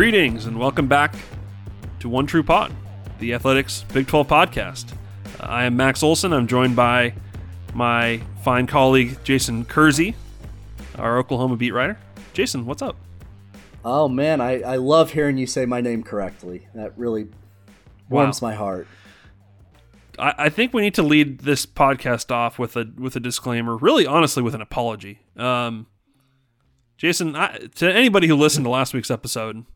Greetings and welcome back to One True Pod, the Athletics Big 12 podcast. Uh, I am Max Olson. I'm joined by my fine colleague Jason Kersey, our Oklahoma beat writer. Jason, what's up? Oh man, I, I love hearing you say my name correctly. That really warms wow. my heart. I, I, think we need to lead this podcast off with a with a disclaimer. Really, honestly, with an apology. Um, Jason, I, to anybody who listened to last week's episode,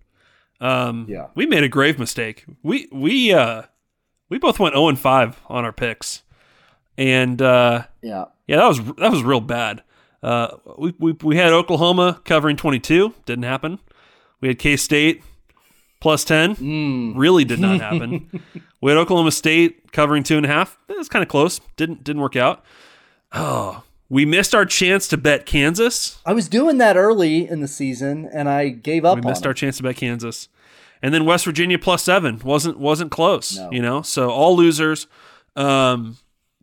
um, yeah, we made a grave mistake. We we uh we both went zero oh and five on our picks, and uh, yeah, yeah, that was that was real bad. Uh, we, we we had Oklahoma covering twenty two, didn't happen. We had K State plus ten, mm. really did not happen. we had Oklahoma State covering two and a half. It was kind of close, didn't didn't work out. Oh, we missed our chance to bet Kansas. I was doing that early in the season, and I gave up. We missed our chance to bet Kansas, and then West Virginia plus seven wasn't wasn't close. No. You know, so all losers. Um,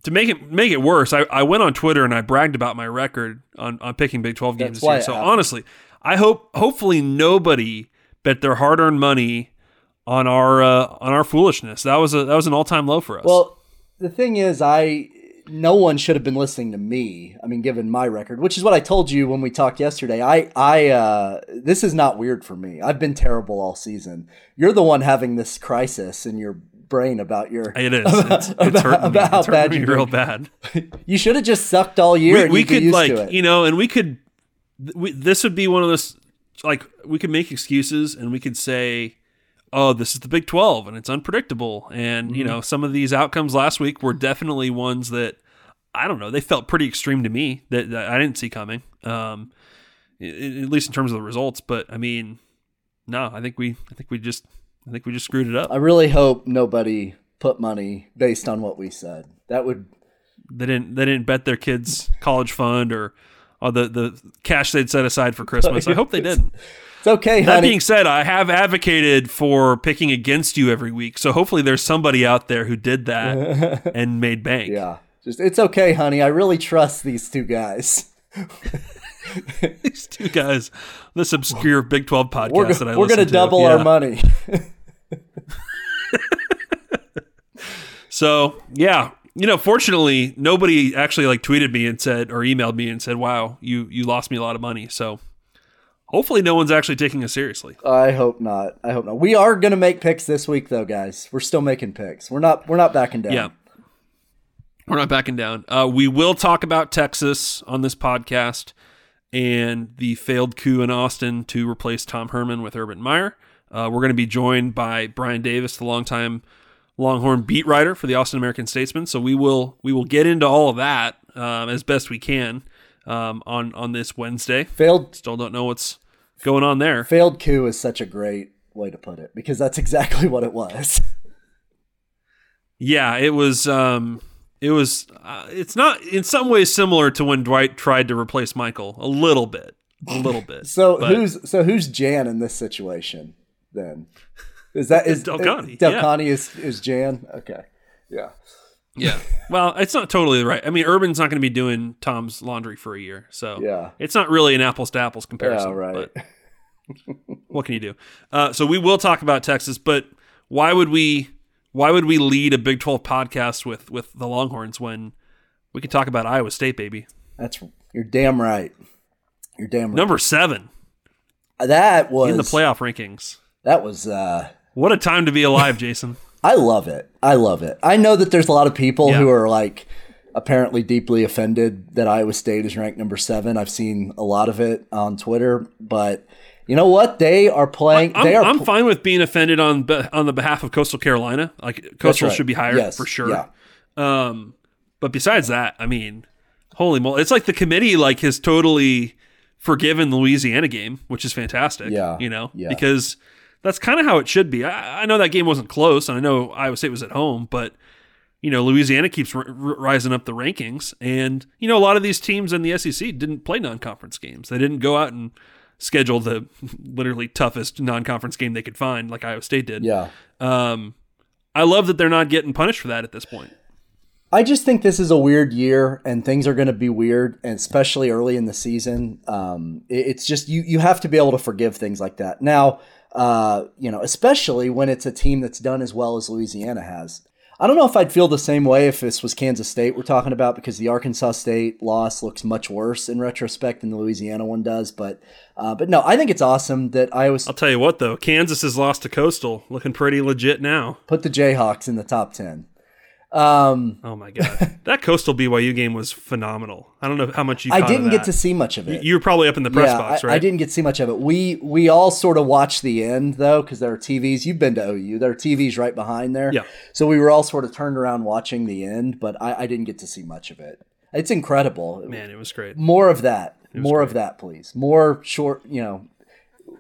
to make it make it worse, I, I went on Twitter and I bragged about my record on, on picking Big Twelve games That's this year. So honestly, I hope hopefully nobody bet their hard earned money on our uh, on our foolishness. That was a that was an all time low for us. Well, the thing is, I no one should have been listening to me. I mean, given my record, which is what I told you when we talked yesterday. I, I, uh, this is not weird for me. I've been terrible all season. You're the one having this crisis in your brain about your. It is. About, it's, it's about, about how bad you real bad. you should have just sucked all year. We, we could like you know, and we could. We, this would be one of those like we could make excuses and we could say oh, this is the Big 12 and it's unpredictable. And, mm-hmm. you know, some of these outcomes last week were definitely ones that, I don't know, they felt pretty extreme to me that, that I didn't see coming, um, at least in terms of the results. But I mean, no, I think we, I think we just, I think we just screwed it up. I really hope nobody put money based on what we said. That would. They didn't. They didn't bet their kids' college fund or, or the the cash they'd set aside for Christmas. I hope they didn't. It's okay, That honey. being said, I have advocated for picking against you every week. So hopefully there's somebody out there who did that and made bank. Yeah. Just it's okay, honey. I really trust these two guys. these two guys, this obscure Big 12 podcast we're, that I We're going to double yeah. our money. so, yeah, you know, fortunately, nobody actually like tweeted me and said or emailed me and said, "Wow, you you lost me a lot of money." So Hopefully, no one's actually taking us seriously. I hope not. I hope not. We are going to make picks this week, though, guys. We're still making picks. We're not. We're not backing down. Yeah, we're not backing down. Uh, we will talk about Texas on this podcast and the failed coup in Austin to replace Tom Herman with Urban Meyer. Uh, we're going to be joined by Brian Davis, the longtime Longhorn beat writer for the Austin American Statesman. So we will we will get into all of that um, as best we can um, on on this Wednesday. Failed. Still don't know what's going on there. Failed coup is such a great way to put it because that's exactly what it was. yeah, it was. Um, it was. Uh, it's not in some ways similar to when Dwight tried to replace Michael a little bit. a little bit. So but- who's so who's Jan in this situation then? Is that is Del Conte, Delcani is is Jan? Okay. Yeah. Yeah. Well, it's not totally right. I mean, Urban's not going to be doing Tom's laundry for a year, so Yeah. it's not really an apples to apples comparison. Yeah, right. But what can you do? Uh, so we will talk about Texas, but why would we? Why would we lead a Big Twelve podcast with with the Longhorns when we could talk about Iowa State, baby? That's you're damn right. You're damn right. Number seven that was in the playoff rankings. That was uh What a time to be alive, Jason. I love it. I love it. I know that there's a lot of people Yeah. who are like apparently deeply offended that Iowa State is ranked number seven. I've seen a lot of it on Twitter, but you know what? They are playing. I'm, they are. I'm pl- fine with being offended on on the behalf of Coastal Carolina. Like Coastal right. should be higher Yes. for sure. Yeah. Um, but besides that, I mean, holy moly! It's like the committee like has totally forgiven the Louisiana game, which is fantastic. Yeah. you know, Yeah. because that's kind of how it should be. I, I know that game wasn't close, and I know Iowa State was at home, but you know, Louisiana keeps r- r- rising up the rankings, and you know, a lot of these teams in the SEC didn't play non-conference games. They didn't go out and schedule the literally toughest non-conference game they could find, like Iowa State did. yeah. Um, I love that they're not getting punished for that at this point. I just think this is a weird year, and things are going to be weird, and especially early in the season. Um, it- it's just you you have to be able to forgive things like that. Now, uh, you know, especially when it's a team that's done as well as Louisiana has. I don't know if I'd feel the same way if this was Kansas State we're talking about because the Arkansas State loss looks much worse in retrospect than the Louisiana one does. But uh, but no, I think it's awesome that Iowa I'll tell you what, though, Kansas has lost to Coastal, looking pretty legit now. put the Jayhawks in the top ten. Um, Oh my god, that Coastal BYU game was phenomenal. I don't know how much you. I didn't get to see much of it. You were probably up in the press yeah, box, right? I didn't get to see much of it. We we all sort of watched the end though because there are TVs. You've been to OU. There are TVs right behind there. Yeah. So we were all sort of turned around watching the end, but I, I didn't get to see much of it. It's incredible. Man, it was great. More of that. More of that, please. More short. You know,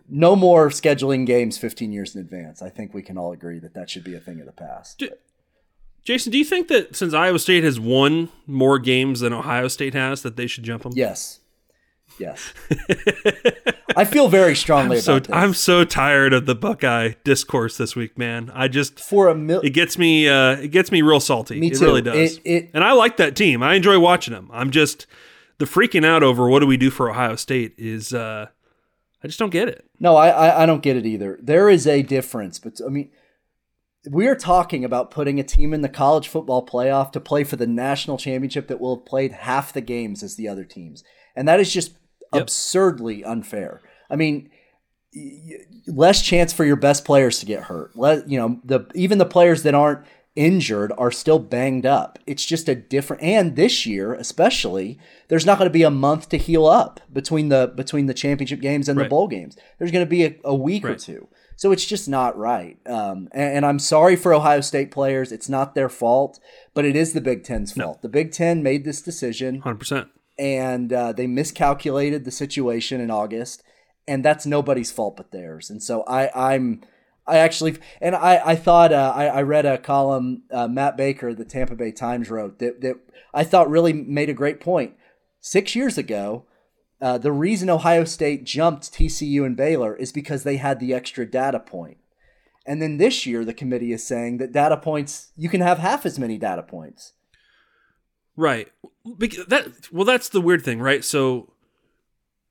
no more scheduling games 15 years in advance. I think we can all agree that that should be a thing of the past. Jason, do you think that since Iowa State has won more games than Ohio State has, that they should jump them? Yes. Yes. I feel very strongly So about this. I'm so tired of the Buckeye discourse this week, man. I just for a mil- it gets me uh it gets me real salty. Me it too. really does. It- it- and I like that team. I enjoy watching them. I'm just the freaking out over what do we do for Ohio State is uh I just don't get it. No, I, I I don't get it either. There is a difference, but I mean, we are talking about putting a team in the college football playoff to play for the national championship that will have played half the games as the other teams, and that is just Yep. absurdly unfair. I mean, less chance for your best players to get hurt. Let you know the even the players that aren't injured are still banged up. It's just a different and this year especially there's not going to be a month to heal up between the between the championship games and the bowl games. There's going to be a, a week or two. So it's just not right. Um, and, and I'm sorry for Ohio State players. It's not their fault, but it is the Big Ten's fault. The Big Ten made this decision 100%. and uh, they miscalculated the situation in August, and that's nobody's fault but theirs. And so I, I'm, I actually, and I, I thought uh, I, I read a column uh, Matt Baker, the Tampa Bay Times wrote that that I thought really made a great point. Six years ago, uh, the reason Ohio State jumped TCU and Baylor is because they had the extra data point. And then this year, the committee is saying that data points, you can have half as many data points. Right. That well, that's the weird thing, right? So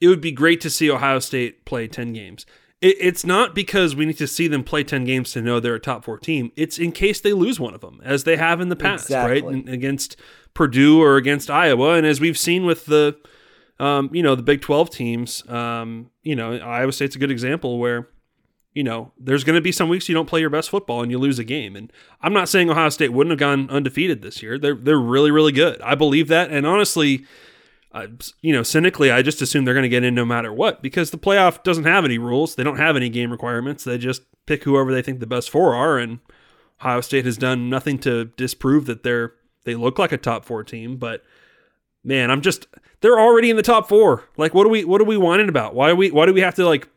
it would be great to see Ohio State play ten games. It, it's not because we need to see them play ten games to know they're a top four team. It's in case they lose one of them, as they have in the past, right? Exactly. And against Purdue or against Iowa, and as we've seen with the, um, you know, the Big Twelve teams. Um, you know, Iowa State's a good example where you know, there's going to be some weeks you don't play your best football and you lose a game. And I'm not saying Ohio State wouldn't have gone undefeated this year. They're they're really really good. I believe that. And honestly, you know, cynically, I just assume they're going to get in no matter what because the playoff doesn't have any rules. They don't have any game requirements. They just pick whoever they think the best four are. And Ohio State has done nothing to disprove that they're they look like a top four team. But man, I'm just they're already in the top four. Like, what are we what are we whining about? Why we why do we have to like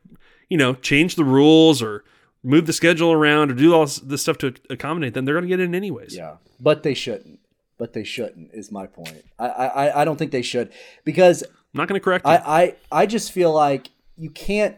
you know, change the rules or move the schedule around or do all this stuff to accommodate them, they're going to get in anyways. Yeah, but they shouldn't. but they shouldn't. Is my point. I I, I don't think they should because I'm not going to correct you. I, I I just feel like you can't.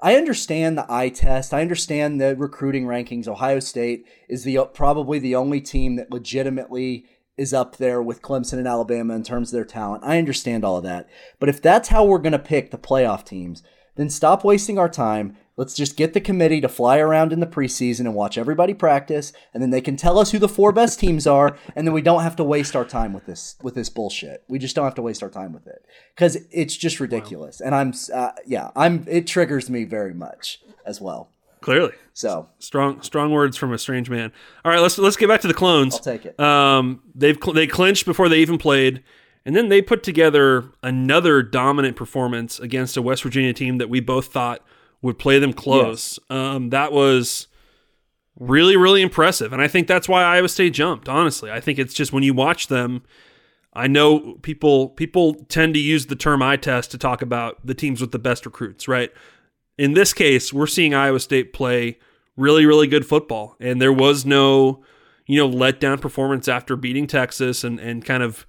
I understand the eye test. I understand the recruiting rankings. Ohio State is the probably the only team that legitimately is up there with Clemson and Alabama in terms of their talent. I understand all of that. But if that's how we're going to pick the playoff teams, then stop wasting our time. Let's just get the committee to fly around in the preseason and watch everybody practice, and then they can tell us who the four best teams are, and then we don't have to waste our time with this with this bullshit. We just don't have to waste our time with it because it's just ridiculous. Wow. And I'm, uh, yeah, I'm. It triggers me very much as well. Clearly, so strong, strong words from a strange man. All right, let's let's get back to the clones. I'll take it. Um, they've they clinched before they even played. And then they put together another dominant performance against a West Virginia team that we both thought would play them close. Yes. Um, that was really, really impressive. And I think that's why Iowa State jumped, honestly. I think it's just when you watch them, I know people people tend to use the term eye test to talk about the teams with the best recruits, right? In this case, we're seeing Iowa State play really, really good football. And there was no, you know, letdown performance after beating Texas and, and kind of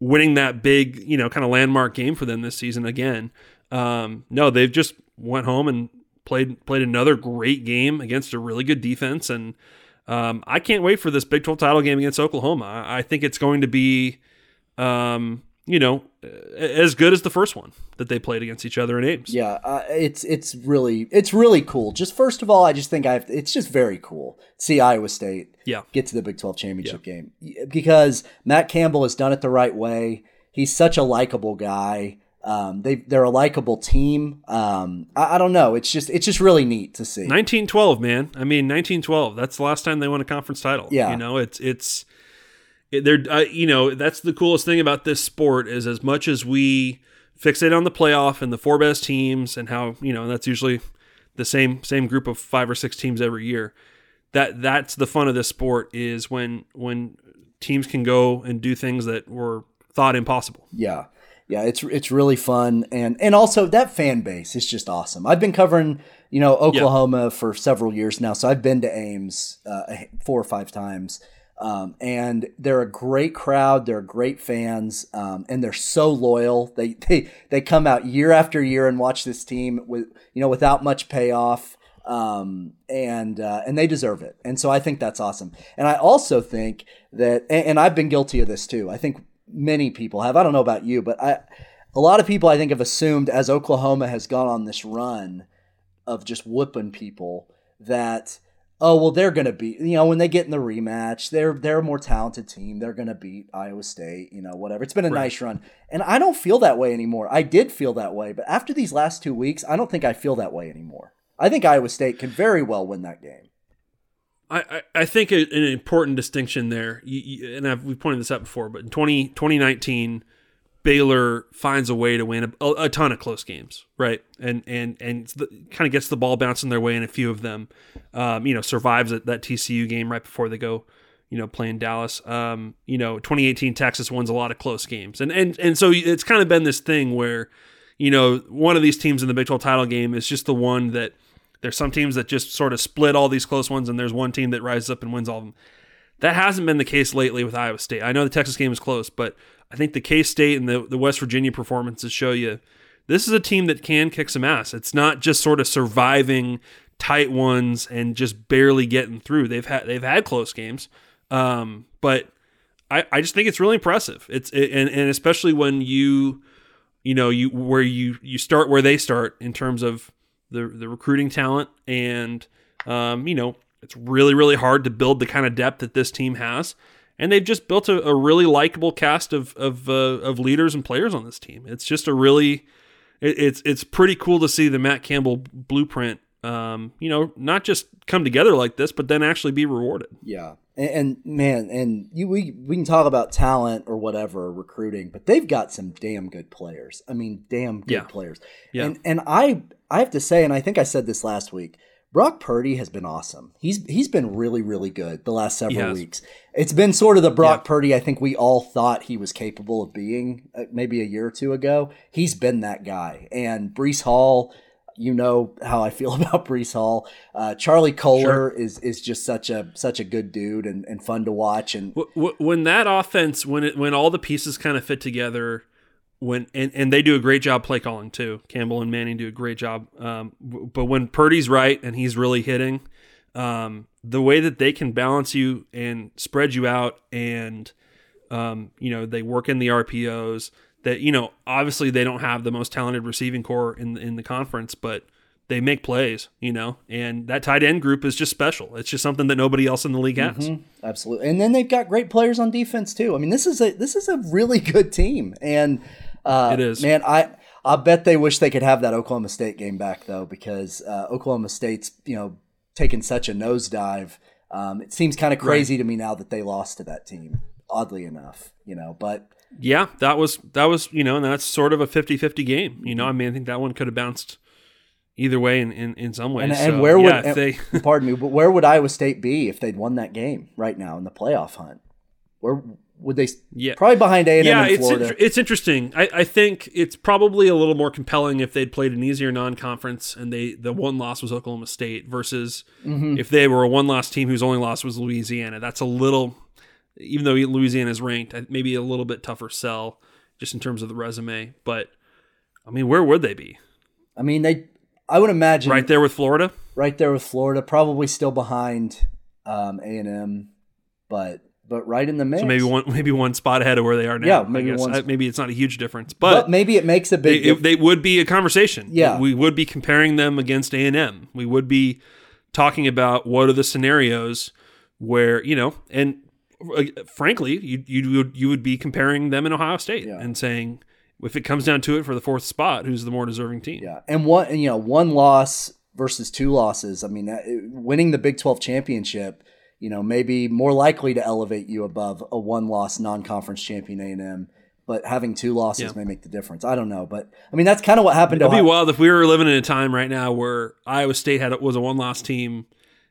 winning that big, you know, kind of landmark game for them this season again. Um, no, they've just went home and played played another great game against a really good defense, and um, I can't wait for this Big 12 title game against Oklahoma. I, I think it's going to be, um, you know, as good as the first one that they played against each other in Ames. Yeah, uh, it's it's really it's really cool. Just first of all, I just think I have. it's just very cool. See Iowa State, yeah, get to the Big 12 championship yeah. game because Matt Campbell has done it the right way. He's such a likable guy. Um, they they're a likable team. Um, I, I, don't know. It's just it's just really neat to see. 1912, man. I mean, 1912. That's the last time they won a conference title. Yeah. You know, it's it's it, they're uh, you know that's the coolest thing about this sport is as much as we fixate on the playoff and the four best teams and how you know that's usually the same same group of five or six teams every year. That that's the fun of this sport is when when teams can go and do things that were thought impossible. Yeah yeah, it's it's really fun and and also that fan base is just awesome. I've been covering you know Oklahoma yeah. for several years now, so I've been to Ames uh, four or five times. Um, and they're a great crowd. They're great fans, um, and they're so loyal. They they they come out year after year and watch this team with you know without much payoff, um, and uh, and they deserve it. And so I think that's awesome. And I also think that, and, and I've been guilty of this too. I think many people have. I don't know about you, but I a lot of people I think have assumed as Oklahoma has gone on this run of just whooping people that oh well they're gonna beat you know when they get in the rematch they're they're a more talented team. They're gonna beat Iowa State you know whatever. It's been a right. nice run. And I don't feel that way anymore. I did feel that way but after these last two weeks I don't think I feel that way anymore. I think Iowa State can very well win that game. I, I think an important distinction there, and I've, we pointed this out before, but in 20, 2019, Baylor finds a way to win a, a ton of close games, right? And and and kind of gets the ball bouncing their way in a few of them. Um, you know, survives that, that TCU game right before they go, you know, playing Dallas. Um, you know, 2018 Texas wins a lot of close games, and and and so it's kind of been this thing where, you know, one of these teams in the Big 12 title game is just the one that there's some teams that just sort of split all these close ones, and there's one team that rises up and wins all of them. That hasn't been the case lately with Iowa State. I know the Texas game is close, but I think the K State and the, the West Virginia performances show you this is a team that can kick some ass. It's not just sort of surviving tight ones and just barely getting through. They've had they've had close games, um, but I, I just think it's really impressive. It's it, and and especially when you you know you where you you start where they start in terms of the the recruiting talent, and um, you know it's really really hard to build the kind of depth that this team has. And they've just built a, a really likable cast of of, uh, of leaders and players on this team. It's just a really it, it's it's pretty cool to see the Matt Campbell blueprint um, you know, not just come together like this, but then actually be rewarded. Yeah. And, and, man, and you we we can talk about talent or whatever recruiting, but they've got some damn good players. I mean, damn good yeah. players. Yeah. And and I I have to say, and I think I said this last week. Brock Purdy has been awesome. He's he's been really really good the last several weeks. It's been sort of the Brock yeah. Purdy I think we all thought he was capable of being uh, maybe a year or two ago. He's been that guy. And Breece Hall you know how I feel about Breece Hall. Uh, Charlie Kolar sure. is is just such a such a good dude and, and fun to watch. And when that offense, when it when all the pieces kind of fit together, when and, and they do a great job play calling too. Campbell and Manning do a great job. Um, but when Purdy's right and he's really hitting, um, the way that they can balance you and spread you out, and um, you know they work in the RPOs. That you know obviously they don't have the most talented receiving corps in in the conference, but they make plays, you know, and that tight end group is just special. It's just something that nobody else in the league has. Mm-hmm. Absolutely, and then they've got great players on defense too. I mean, this is a this is a really good team, and uh, it is. Man, I I bet they wish they could have that Oklahoma State game back though, because uh, Oklahoma State's you know taken such a nosedive. Um, it seems kind of crazy right. to me now that they lost to that team. Oddly enough, you know, but yeah, that was that was you know, and that's sort of a 50-50 game. You know, I mean, I think that one could have bounced either way in, in, in some ways. And, and so, where would yeah, they? pardon me, but where would Iowa State be if they'd won that game right now in the playoff hunt? Where would they? Yeah, probably behind A and M. Yeah, it's in, it's interesting. I, I think it's probably a little more compelling if they'd played an easier non-conference and they the one loss was Oklahoma State versus mm-hmm. if they were a one loss team whose only loss was Louisiana. That's a little, even though Louisiana is ranked, maybe a little bit tougher sell just in terms of the resume. But I mean, where would they be? I mean, they. I would imagine right there with Florida. Right there with Florida, probably still behind um, A and M, but but right in the mix. So maybe one maybe one spot ahead of where they are now. Yeah, maybe one. I, maybe it's not a huge difference, but, but maybe it makes a big. They, they, would be a conversation. Yeah, we would be comparing them against A and M. We would be talking about what are the scenarios where you know, and uh, frankly, you you would you would be comparing them in Ohio State yeah. and saying if it comes down to it for the fourth spot, who's the more deserving team? Yeah, and one you know one loss versus two losses. I mean, winning the Big Twelve championship you know, maybe more likely to elevate you above a one-loss non-conference champion A&M. But having two losses yeah. may make the difference. I don't know, but I mean that's kind of what happened. It'd be wild if we were living in a time right now where Iowa State had was a one-loss team,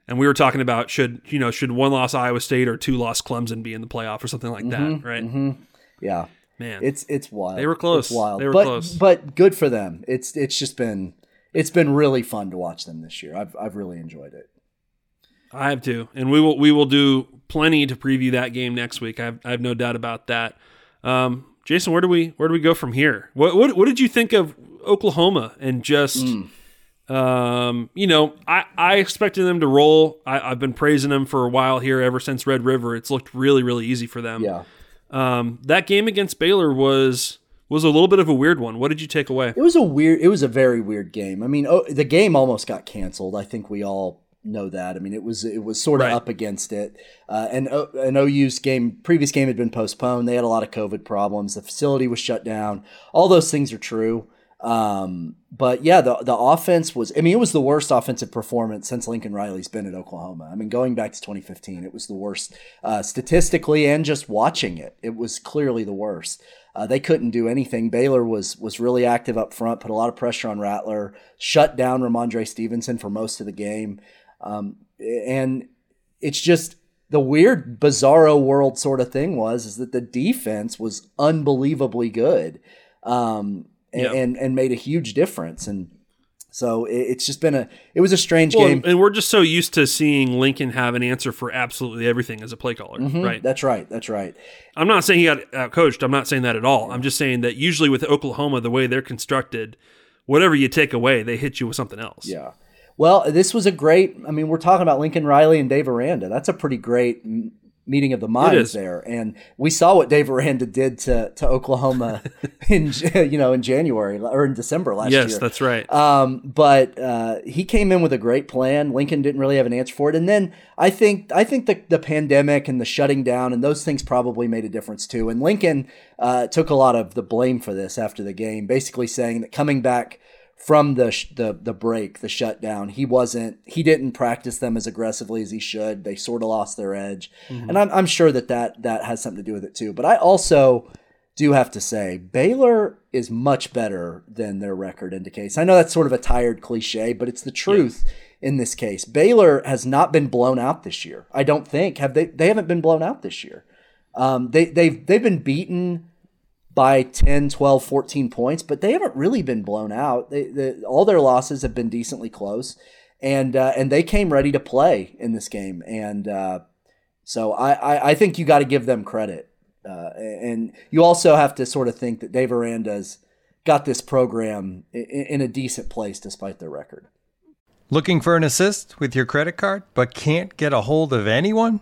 and we were talking about should you know should one-loss Iowa State or two-loss Clemson be in the playoff or something like mm-hmm, that, right? Mm-hmm. Yeah, man, it's it's wild. They were close. It's wild. They were but, close. But good for them. It's it's just been it's been really fun to watch them this year. I've I've really enjoyed it. I have to, and we will we will do plenty to preview that game next week. I have, I have no doubt about that. Um, Jason, where do we where do we go from here? What what, what did you think of Oklahoma and just? Mm. Um, you know, I, I expected them to roll. I, I've been praising them for a while here ever since Red River. It's looked really, really easy for them. Yeah. Um, that game against Baylor was was a little bit of a weird one. What did you take away? It was a weird. It was a very weird game. I mean, oh, the game almost got canceled. I think we all know that. I mean, it was it was sort of right. up against it. Uh, and uh, an OU's game, previous game had been postponed. They had a lot of COVID problems. The facility was shut down. All those things are true. Um, but yeah, the the offense was. I mean, it was the worst offensive performance since Lincoln Riley's been at Oklahoma. I mean, going back to 2015, it was the worst uh, statistically and just watching it. It was clearly the worst. Uh, they couldn't do anything. Baylor was was really active up front, put a lot of pressure on Rattler, shut down Rhamondre Stevenson for most of the game. Um, and it's just the weird, bizarro world sort of thing was is that the defense was unbelievably good, um, and, yep. and, and made a huge difference. And so it's just been a it was a strange well, game. And we're just so used to seeing Lincoln have an answer for absolutely everything as a play caller, mm-hmm. right? That's right. That's right. I'm not saying he got coached. I'm not saying that at all. I'm just saying that usually with Oklahoma, the way they're constructed, whatever you take away, they hit you with something else. Yeah. Well, this was a great. I mean, we're talking about Lincoln Riley and Dave Aranda. That's a pretty great meeting of the minds there, and we saw what Dave Aranda did to to Oklahoma in you know in January or in December last yes, year. Yes, that's right. Um, but uh, he came in with a great plan. Lincoln didn't really have an answer for it, and then I think I think the the pandemic and the shutting down and those things probably made a difference too. And Lincoln uh, took a lot of the blame for this after the game, basically saying that coming back from the the the break, the shutdown. He wasn't. He didn't practice them as aggressively as he should. They sort of lost their edge, mm-hmm. and I'm I'm sure that that that has something to do with it too. But I also do have to say Baylor is much better than their record indicates. I know that's sort of a tired cliche, but it's the truth yeah. in this case. Baylor has not been blown out this year. I don't think have they. They haven't been blown out this year. Um, they they've they've been beaten by 10, 12, 14 points, but they haven't really been blown out. They, they, all their losses have been decently close, and uh, and they came ready to play in this game. And uh, so I, I, I, think you got to give them credit. Uh, and you also have to sort of think that Dave Aranda's got this program in, in a decent place despite their record. Looking for an assist with your credit card, but can't get a hold of anyone?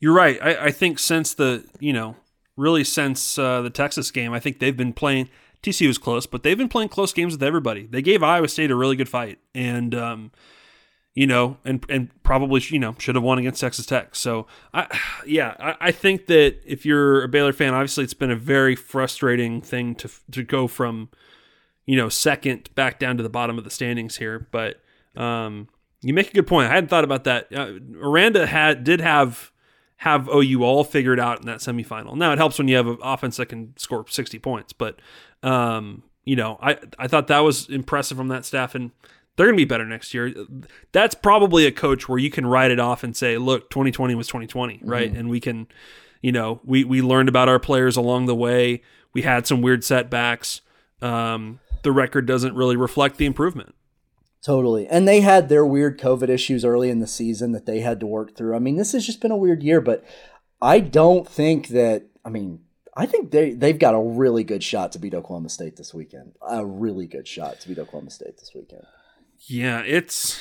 You're right. I, I think since the you know really since uh, the Texas game, I think they've been playing. TCU was close, but they've been playing close games with everybody. They gave Iowa State a really good fight, and um, you know, and and probably you know should have won against Texas Tech. So, I, yeah, I, I think that if you're a Baylor fan, obviously it's been a very frustrating thing to to go from you know second back down to the bottom of the standings here. But um, you make a good point. I hadn't thought about that. Uh, Aranda had did have have OU all figured out in that semifinal. Now it helps when you have an offense that can score 60 points, but um, you know, I I thought that was impressive from that staff and they're going to be better next year. That's probably a coach where you can write it off and say, "Look, 2020 was 2020, right?" Mm-hmm. And we can you know, we we learned about our players along the way. We had some weird setbacks. Um, the record doesn't really reflect the improvement. Totally. And they had their weird COVID issues early in the season that they had to work through. I mean, this has just been a weird year, but I don't think that, I mean, I think they, they've got a really good shot to beat Oklahoma State this weekend. A really good shot to beat Oklahoma State this weekend. Yeah, it's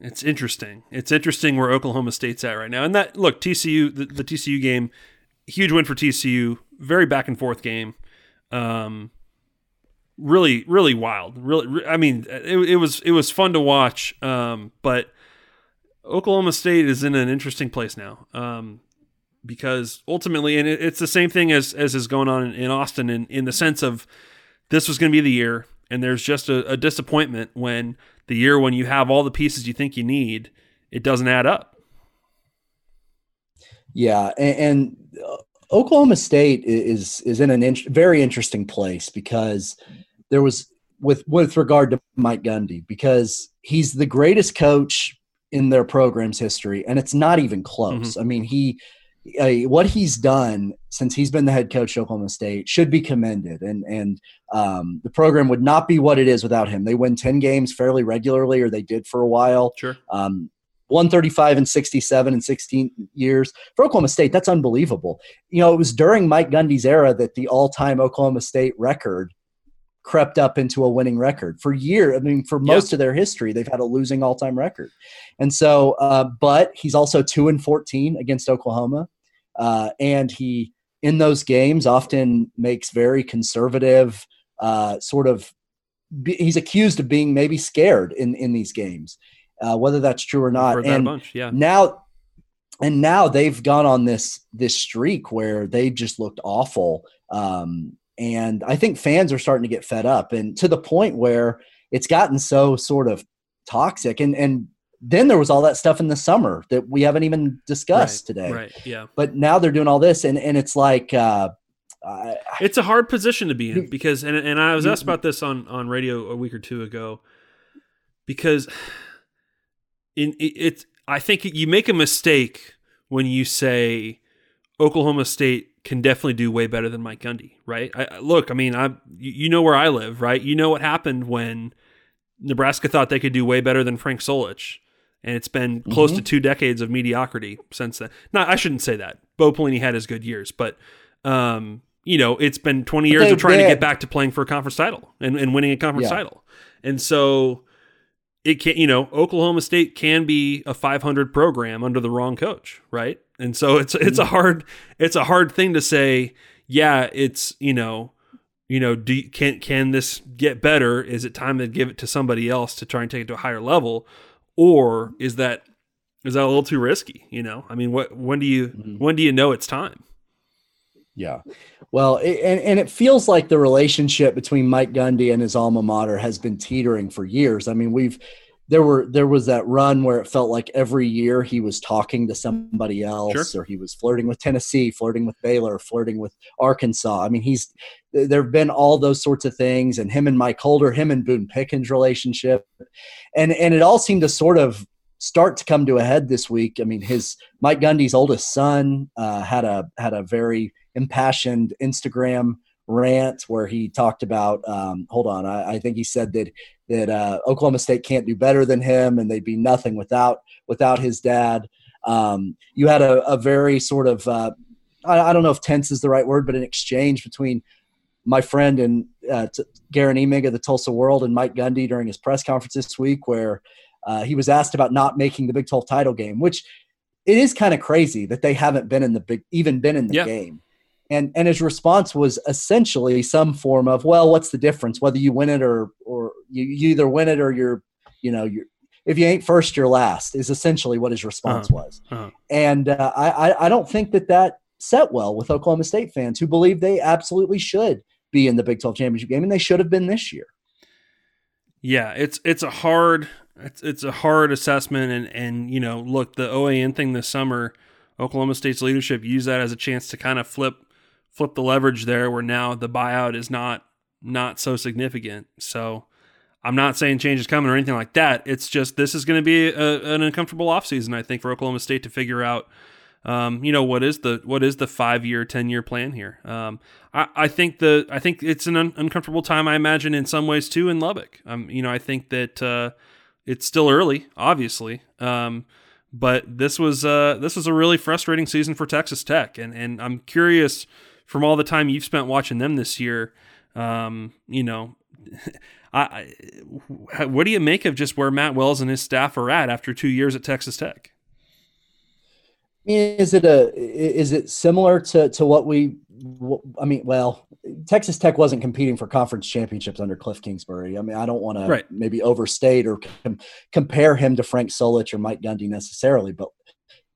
it's interesting. It's interesting where Oklahoma State's at right now. And that look, TCU the, the TCU game, huge win for TCU, very back and forth game. Um, really really wild. Really i mean it, it was it was fun to watch um, but oklahoma state is in an interesting place now um, because ultimately and it, it's the same thing as as is going on in, in austin in, in the sense of this was going to be the year and there's just a, a disappointment when the year when you have all the pieces you think you need it doesn't add up. Yeah and, and Oklahoma State is is in an in- very interesting place because there was with with regard to Mike Gundy because he's the greatest coach in their program's history, and it's not even close. Mm-hmm. I mean, he uh, what he's done since he's been the head coach of Oklahoma State should be commended, and and um, the program would not be what it is without him. They win ten games fairly regularly, or they did for a while. Sure. Um, 135 and 67 in 16 years for Oklahoma State. That's unbelievable. You know, it was during Mike Gundy's era that the all-time Oklahoma State record crept up into a winning record for year. I mean, for most of their history, they've had a losing all-time record. And so, uh, but he's also two and 14 against Oklahoma. Uh, and he, in those games, often makes very conservative, uh, sort of, he's accused of being maybe scared in, in these games, uh, whether that's true or not. and bunch, yeah. now, and now they've gone on this this streak where they've just looked awful um, and I think fans are starting to get fed up and to the point where it's gotten so sort of toxic. And, and then there was all that stuff in the summer that we haven't even discussed right, today. Right. Yeah. But now they're doing all this and, and it's like, uh, it's a hard position to be in because, and, and I was asked about this on, on radio a week or two ago because in it, it's, I think you make a mistake when you say Oklahoma State can definitely do way better than Mike Gundy, right? I, look, I mean, I you know where I live, right? You know what happened when Nebraska thought they could do way better than Frank Solich, and it's been mm-hmm. close to two decades of mediocrity since then. Now, I shouldn't say that. Bo Pelini had his good years, but um, you know, it's been 20 years of trying to get back to playing for a conference title and, and winning a conference Yeah. title. And so it can't. you know, Oklahoma State can be a 500 program under the wrong coach, right? And so it's it's a hard it's a hard thing to say. Yeah, it's you know, you know, do can can this get better? Is it time to give it to somebody else to try and take it to a higher level, or is that is that a little too risky? You know, I mean, what when do you Mm-hmm. when do you know it's time? Yeah. Well, it, and, and it feels like the relationship between Mike Gundy and his alma mater has been teetering for years. I mean, we've there were there was that run where it felt like every year he was talking to somebody else or he was flirting with Tennessee, flirting with Baylor, flirting with Arkansas. I mean, he's there have been all those sorts of things and him and Mike Holder, him and Boone Pickens relationship. And and it all seemed to sort of start to come to a head this week. I mean, his Mike Gundy's oldest son uh, had a had a very impassioned Instagram rant where he talked about. Um, hold on, I, I think he said that that uh, Oklahoma State can't do better than him, and they'd be nothing without without his dad. Um, you had a, a very sort of uh, I, I don't know if tense is the right word, but an exchange between my friend and uh, t- Guerin Emig of the Tulsa World and Mike Gundy during his press conference this week, where uh, he was asked about not making the Big 12 title game, which it is kind of crazy that they haven't been in the big, even been in the Yeah. game. And and his response was essentially some form of, well, what's the difference whether you win it or or you, you either win it or you're, you know, you're if you ain't first, you're last. Is essentially what his response was. Uh-huh. And uh, I I- I don't think that that set well with Oklahoma State fans who believe they absolutely should be in the Big 12 championship game, and they should have been this year. Yeah, it's it's a hard it's it's a hard assessment and and you know look the OAN thing this summer, Oklahoma State's leadership used that as a chance to kind of flip flip the leverage there where now the buyout is not not so significant. So I'm not saying change is coming or anything like that. It's just this is going to be a, an uncomfortable offseason, I think, for Oklahoma State to figure out um, you know what is the what is the five year, ten year plan here? Um, I, I think the I think it's an un- uncomfortable time. I imagine in some ways too in Lubbock. Um, you know, I think that uh, it's still early, obviously. Um, but this was uh, this was a really frustrating season for Texas Tech, and and I'm curious from all the time you've spent watching them this year. Um, you know, I, I what do you make of just where Matt Wells and his staff are at after two years at Texas Tech? Is it a is it similar to to what we? I mean, well, Texas Tech wasn't competing for conference championships under Cliff Kingsbury. I mean, I don't want to maybe overstate or com- compare him to Frank Solich or Mike Gundy necessarily, but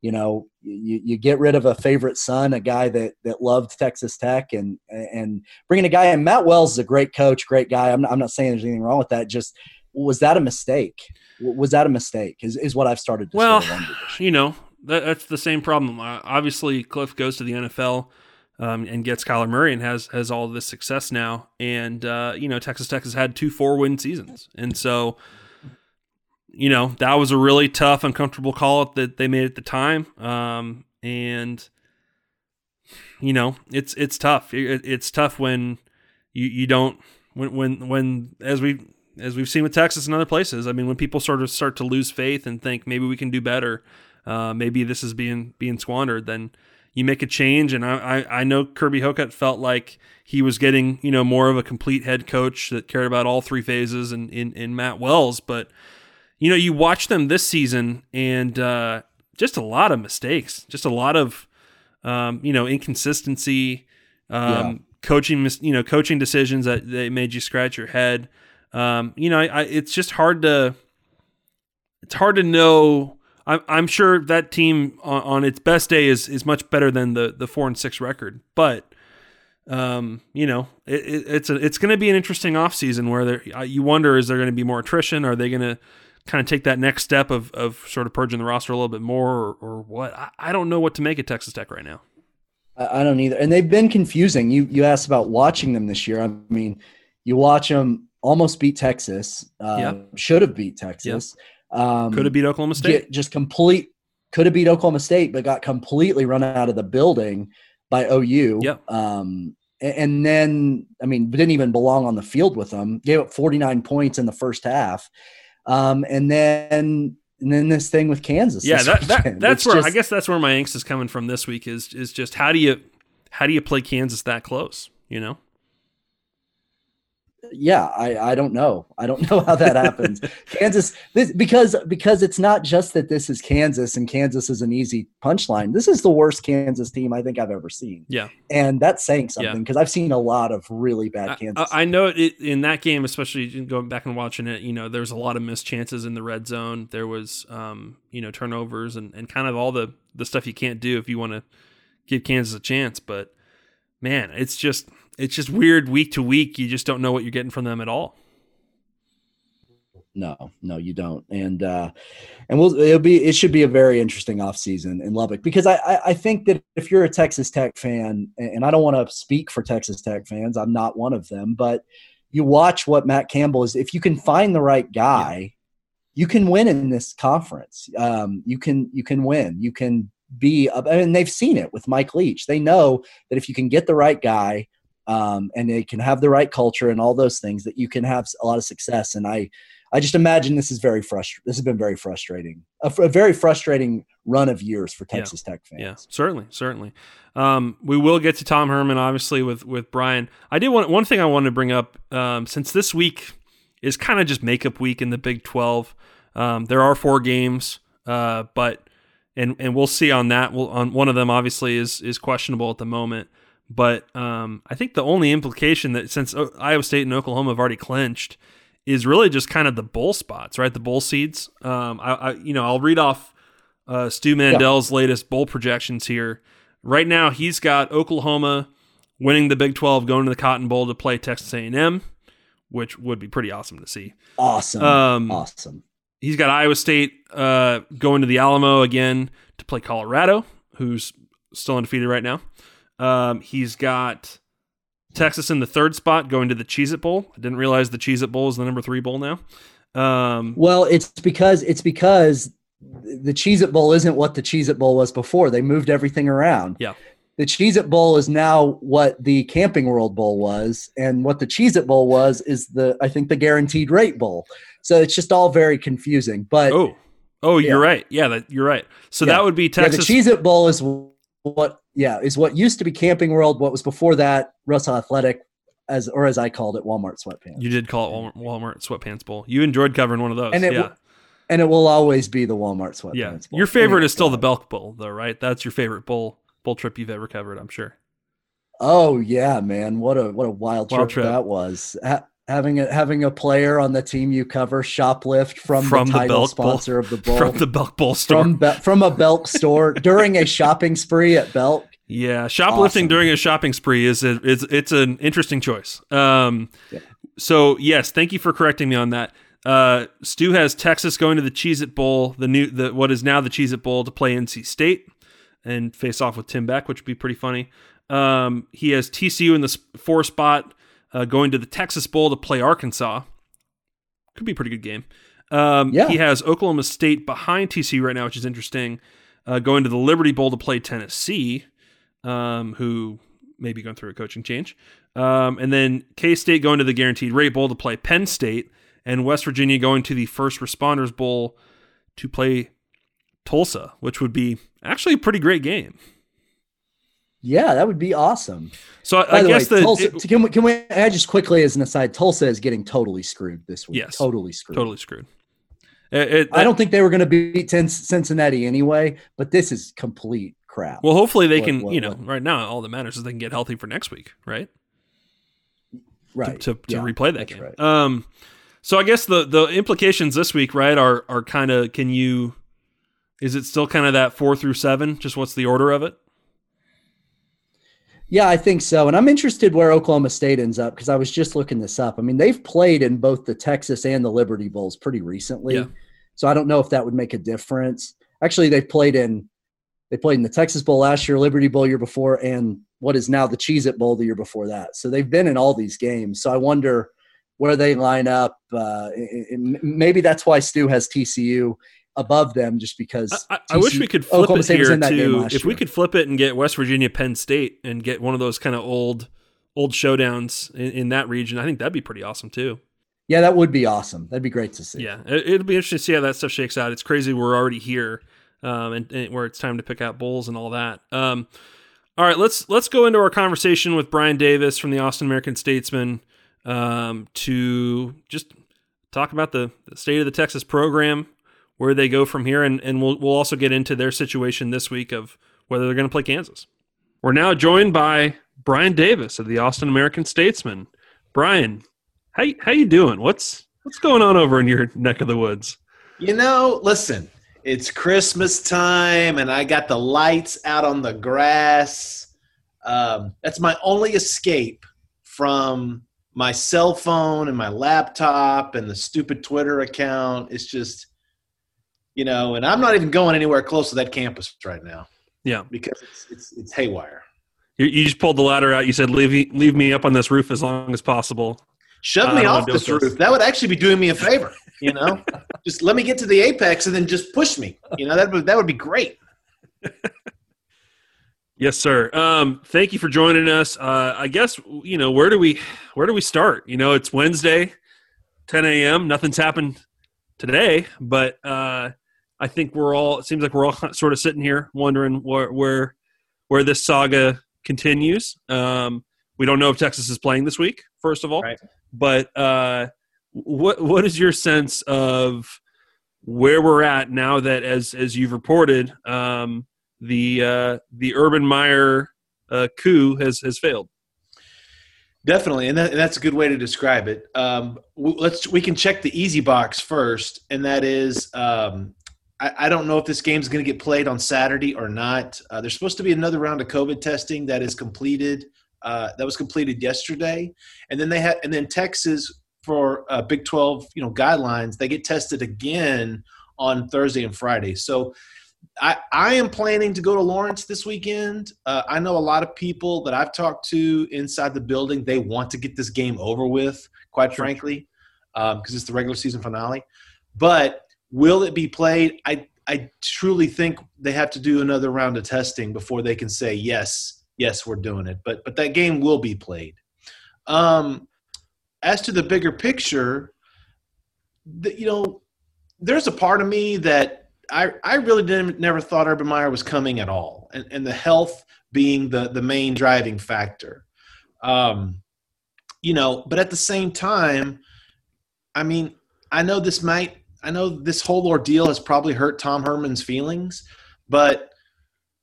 you know, you, you get rid of a favorite son, a guy that that loved Texas Tech, and and bringing a guy in. Matt Wells is a great coach, great guy. I'm not, I'm not saying there's anything wrong with that. Just was that a mistake? Was that a mistake? Is is what I've started to Well, sort of you know that, that's the same problem. Uh, obviously, Cliff goes to the NFL um, and gets Kyler Murray and has has all this success now. And uh, you know, Texas Tech has had two four win seasons, and so you know that was a really tough, uncomfortable call that they made at the time. Um, and you know, it's it's tough. It, it's tough when you you don't when when when as we as we've seen with Texas and other places. I mean, when people sort of start to lose faith and think maybe we can do better, uh, maybe this is being being squandered, then you make a change. And I, I, I know Kirby Hocutt felt like he was getting you know more of a complete head coach that cared about all three phases and in, in Matt Wells, but you know you watch them this season and uh, just a lot of mistakes, just a lot of um, you know inconsistency. Um, Yeah. Coaching, mis- you know, coaching decisions that they made you scratch your head. Um, you know, I, I, it's just hard to it's hard to know. I'm, I'm sure that team on, on its best day is is much better than the the four and six record, but um, you know, it, it, it's a, it's going to be an interesting offseason where there you wonder is there going to be more attrition? Are they going to kind of take that next step of of sort of purging the roster a little bit more, or, or what? I, I don't know what to make of Texas Tech right now. I I don't either. And they've been confusing. You you asked about watching them this year. I mean, you watch them almost beat Texas. Uh, Yeah. Should have beat Texas. Um, Could have beat Oklahoma State. just complete. Could have beat Oklahoma State, but got completely run out of the building by OU. Yep. Um, and then, I mean, didn't even belong on the field with them. Gave up 49 points in the first half. Um, and then, and then this thing with Kansas. yeah, that, that that's It's where I guess that's where my angst is coming from this week is is just how do you how do you play Kansas that close? You know, yeah, I, I don't know. I don't know how that happens. Kansas, this, because because it's not just that this is Kansas and Kansas is an easy punchline. This is the worst Kansas team I think I've ever seen. Yeah, and that's saying something Yeah. because I've seen a lot of really bad Kansas. I, I know it in that game, especially going back and watching it. You know, there's a lot of missed chances in the red zone. There was, um, you know, turnovers and, and kind of all the the stuff you can't do if you want to give Kansas a chance. But man, it's just it's just weird week to week. You just don't know what you're getting from them at all. No, no, you don't. And uh and we'll it'll be it should be a very interesting offseason in Lubbock because I, I I think that if you're a Texas Tech fan, and I don't want to speak for Texas Tech fans, I'm not one of them, but you watch what Matt Campbell is. If you can find the right guy, you can win in this conference. Um, you can you can win. You can be. I mean, they've seen it with Mike Leach. They know that if you can get the right guy, um, and they can have the right culture and all those things, that you can have a lot of success. And I I just imagine this is very frustrating. This has been very frustrating, a, a very frustrating run of years for Yeah. Texas Tech fans. Yeah, certainly, certainly. Um, we will get to Tom Herman, obviously, with with Brian. I did want one thing I wanted to bring up um, since this week is kind of just makeup week in the Big Twelve. Um, there are four games, uh, but and and we'll see on that. We'll, on one of them, obviously, is is questionable at the moment. But um, I think the only implication that since Iowa State and Oklahoma have already clinched is really just kind of the bowl spots, right? The bowl seeds. Um, I, I you know I'll read off uh, Stu Mandel's latest bowl projections here. Right now, he's got Oklahoma winning the Big 12, going to the Cotton Bowl to play Texas A&M, which would be pretty awesome to see. Awesome, Um, awesome. He's got Iowa State uh, going to the Alamo again to play Colorado, who's still undefeated right now. Um, he's got Texas in the third spot going to the Cheez It Bowl. I didn't realize the Cheez It Bowl is the number three bowl now. Um, Well, it's because it's because the Cheez It Bowl isn't what the Cheez It Bowl was before. They moved everything around. Yeah. The Cheez It Bowl is now what the Camping World Bowl was, and what the Cheez It Bowl was is the I think the Guaranteed Rate Bowl. So it's just all very confusing. But oh, oh, you're right. Yeah, that, you're right. So Yeah. that would be yeah, the Texas. Cheez It Bowl is what yeah is what used to be Camping World. What was before that Russell Athletic, as or as I called it, Walmart Sweatpants. You did call it Walmart, Walmart Sweatpants Bowl. You enjoyed covering one of those. And it yeah. and it will always be the Walmart Sweatpants. yeah. Bowl. Your favorite Anyway, is still the. Belk Bowl, though, right? That's your favorite bowl bowl trip you've ever covered, I'm sure. Oh yeah, man! What a what a wild, Wild trip, trip. that was. Ha- having a having a player on the team you cover shoplift from, From the the title Bowl. sponsor of the bowl From the Belk Bowl store. from, Be- from a Belk store during a shopping spree at Belk. yeah, shoplifting Awesome. during a shopping spree is a, it's it's an interesting choice. Um, Yeah. so yes, thank you for correcting me on that. Uh, Stu has Texas going to the Cheez It Bowl, the new the what is now the Cheez It Bowl to play NC State and face off with Tim Beck, which would be pretty funny. Um, he has TCU in the four spot, uh, going to the Texas Bowl to play Arkansas. Could be a pretty good game. Um, Yeah. He has Oklahoma State behind TCU right now, which is interesting. Uh, going to the Liberty Bowl to play Tennessee, um, who may be going through a coaching change. Um, and then K State going to the Guaranteed Rate Bowl to play Penn State, and West Virginia going to the First Responders Bowl to play Tulsa, which would be actually a pretty great game. Yeah, that would be awesome. So By I, I the guess way, the Tulsa, it- can we can we add just quickly as an aside? Tulsa is getting totally screwed this week. Yes. totally screwed. totally screwed. It- it- I don't think they were going to beat Cincinnati anyway, but this is complete crap. Well, hopefully they What- can. what- you know, what- right now all that matters is they can get healthy for next week, right? right to, to yeah, replay that that's game. right. Um, so I guess the the implications this week, right, are are kind of can you is it still kind of that four through seven? Just what's the order of it? Yeah, I think so. And I'm interested where Oklahoma State ends up because I was just looking this up. I mean, they've played in both the Texas and the Liberty Bowls pretty recently. Yeah. So I don't know if that would make a difference. Actually, they've played in they played in the Texas Bowl last year, Liberty Bowl year before, and what is now the Cheez It Bowl the year before that. So they've been in all these games. So I wonder where they line up. Uh, it- it- maybe that's why Stu has TCU above them, just because. I, I- I wish we could flip Oklahoma it State here too. If we could flip it and get West Virginia, Penn State, and get one of those kind of old old showdowns in, in that region, I think that'd be pretty awesome too. Yeah, that would be awesome. That'd be great to see. Yeah, it, it'll be interesting to see how that stuff shakes out. It's crazy we're already here, um, and, and where it's time to pick out bowls and all that. Um, All right, let's let's go into our conversation with Brian Davis from the Austin American Statesman um, to just talk about the, the, state of the Texas program, where they go from here, and, and we'll we'll also get into their situation this week of whether they're going to play Kansas. We're now joined by Brian Davis of the Austin American Statesman. Brian, how how you doing? What's what's going on over in your neck of the woods? You know, listen, it's Christmas time and I got the lights out on the grass. Um, that's my only escape from my cell phone and my laptop and the stupid Twitter account. It's just, you know, and I'm not even going anywhere close to that campus right now. Yeah, because it's it's, it's haywire. You, you just pulled the ladder out. You said, "Leave leave me up on this roof as long as possible." Shove me off this roof. That would actually be doing me a favor. You know, just let me get to the apex and then just push me. You know, that would that would be great. yes, sir. Um, thank you for joining us. Uh, I guess you know where do we where do we start? You know, it's Wednesday, 10 a.m. Nothing's happened today, but uh, I think we're all. It seems like we're all sort of sitting here wondering where where where this saga continues. Um, we don't know if Texas is playing this week. First of all, right. but uh, what what is your sense of where we're at now that as as you've reported um, the uh, the Urban Meyer uh, coup has has failed? Definitely, and, that, and, that's a good way to describe it. Um, let's we can check the easy box first, and that is um, I, I, don't know if this game is going to get played on Saturday or not. Uh, there's supposed to be another round of COVID testing that is completed. Uh, that was completed yesterday, and then they had, and then Texas for uh, Big 12, you know, guidelines, they get tested again on Thursday and Friday. So I, I am planning to go to Lawrence this weekend. Uh, I know a lot of people that I've talked to inside the building. They want to get this game over with, quite frankly, because um, it's the regular season finale. But will it be played? I I truly think they have to do another round of testing before they can say yes, yes, we're doing it. But but that game will be played. Um, as to the bigger picture, the, you know, there's a part of me that I, I really didn't never thought Urban Meyer was coming at all, and, and the health being the the main driving factor. Um, you know, but at the same time, I mean, I know this might, I know this whole ordeal has probably hurt Tom Herman's feelings, but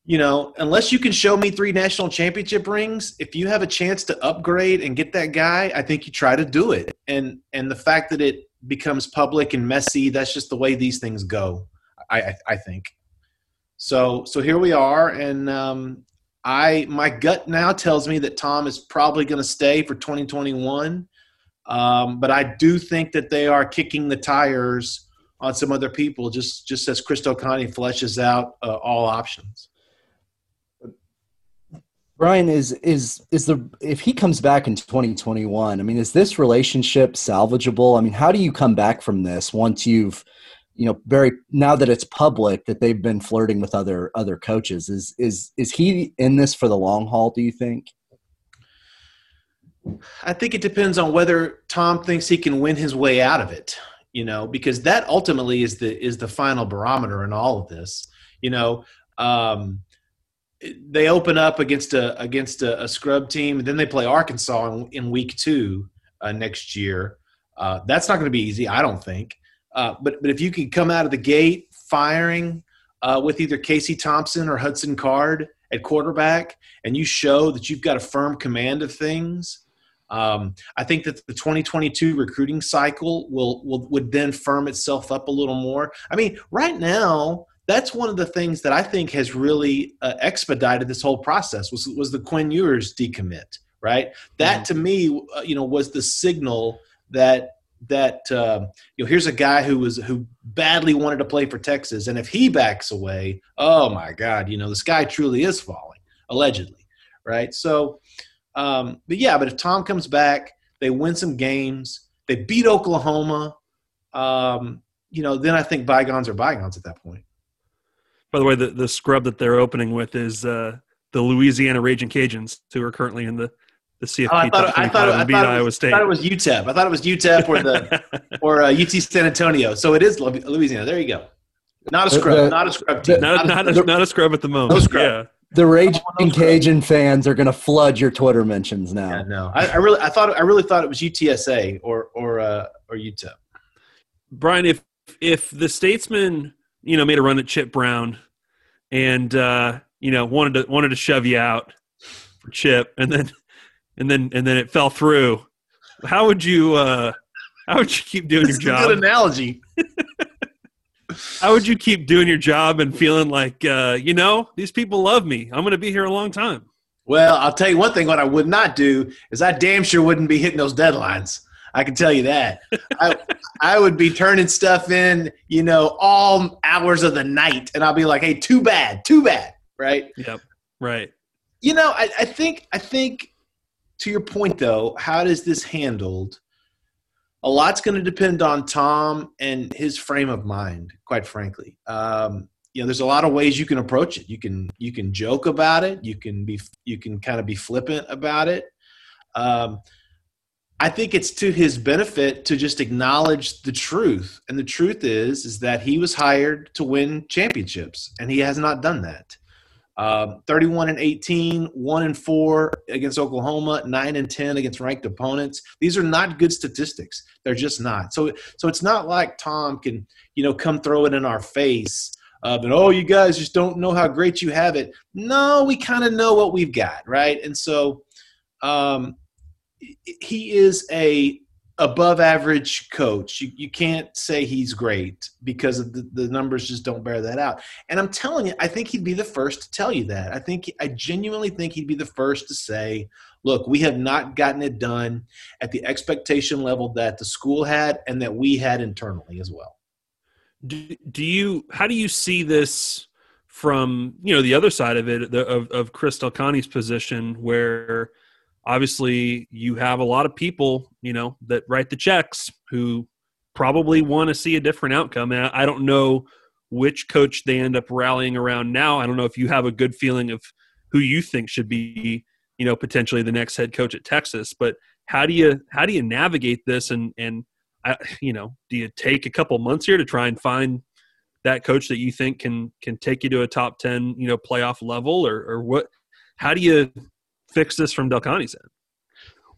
you know, unless you can show me three national championship rings, if you have a chance to upgrade and get that guy, I think you try to do it. And and the fact that it becomes public and messy, that's just the way these things go. I I, I think. So so here we are, and um, I my gut now tells me that Tom is probably going to stay for 2021. Um, but I do think that they are kicking the tires on some other people, just just as Chris Conte fleshes out uh, all options. Brian is is is the if he comes back in 2021, I mean, is this relationship salvageable? I mean, how do you come back from this once you've you know very now that it's public that they've been flirting with other other coaches is is is he in this for the long haul do you think i think it depends on whether tom thinks he can win his way out of it you know because that ultimately is the is the final barometer in all of this you know um they open up against a against a, a scrub team, and then they play Arkansas in, in week two uh, next year. Uh, that's not going to be easy, I don't think. Uh, but but if you can come out of the gate firing uh, with either Casey Thompson or Hudson Card at quarterback, and you show that you've got a firm command of things. Um, I think that the 2022 recruiting cycle will, will would then firm itself up a little more. I mean, right now that's one of the things that I think has really uh, expedited this whole process was was the Quinn Ewers decommit, right? That mm-hmm. to me, uh, you know, was the signal that that uh, you know here's a guy who was who badly wanted to play for Texas, and if he backs away, oh my God, you know, the sky truly is falling, allegedly, right? So, um, but yeah, but if Tom comes back, they win some games, they beat Oklahoma, um, you know, then I think bygones are bygones at that point. By the way, the, the scrub that they're opening with is uh, the Louisiana Raging Cajuns, who are currently in the the CFP oh, I thought, I thought, I beat Iowa was, State. I thought it was UTEP. I thought it was UTEP or the or uh, UT San Antonio. So it is Louisiana. There you go. Not a scrub. The, not a scrub team. Not, not, not, a, not, a, scrub at the moment. No scrub. The raging Cajun fans are going to flood your Twitter mentions now. Yeah, no, I, I really, I thought, I really thought it was UTSA or or uh, or UTEP. Brian, if if the Statesman, you know, made a run at Chip Brown, and uh, you know wanted to wanted to shove you out for Chip, and then and then and then it fell through, how would you uh, how would you keep doing This your is a job? good analogy. How would you keep doing your job and feeling like uh, you know these people love me? I'm going to be here a long time. Well, I'll tell you one thing. What I would not do is I damn sure wouldn't be hitting those deadlines. I can tell you that. I, I would be turning stuff in, you know, all hours of the night, and I'll be like, "Hey, too bad, too bad," right? Yep. Right. You know, I, I think I think to your point though, how does this handled? A lot's going to depend on Tom and his frame of mind. Quite frankly, um, you know, there's a lot of ways you can approach it. You can you can joke about it. You can be you can kind of be flippant about it. Um, I think it's to his benefit to just acknowledge the truth, and the truth is is that he was hired to win championships, and he has not done that. Um, 31 and 18, 1 and 4 against Oklahoma, 9 and 10 against ranked opponents. These are not good statistics. They're just not. So so it's not like Tom can, you know, come throw it in our face. Uh, but oh, you guys just don't know how great you have it. No, we kind of know what we've got, right? And so um, he is a above average coach. You, you can't say he's great because the, the numbers just don't bear that out. And I'm telling you, I think he'd be the first to tell you that. I think I genuinely think he'd be the first to say, look, we have not gotten it done at the expectation level that the school had and that we had internally as well. Do, do you how do you see this from you know the other side of it the, of of Chris Del Conte's position where obviously you have a lot of people you know that write the checks who probably want to see a different outcome and I, don't know which coach they end up rallying around now I don't know if you have a good feeling of who you think should be you know potentially the next head coach at Texas but how do you how do you navigate this and and I, you know, do you take a couple months here to try and find that coach that you think can can take you to a top ten, you know, playoff level, or or what? How do you fix this from Del Conte's end?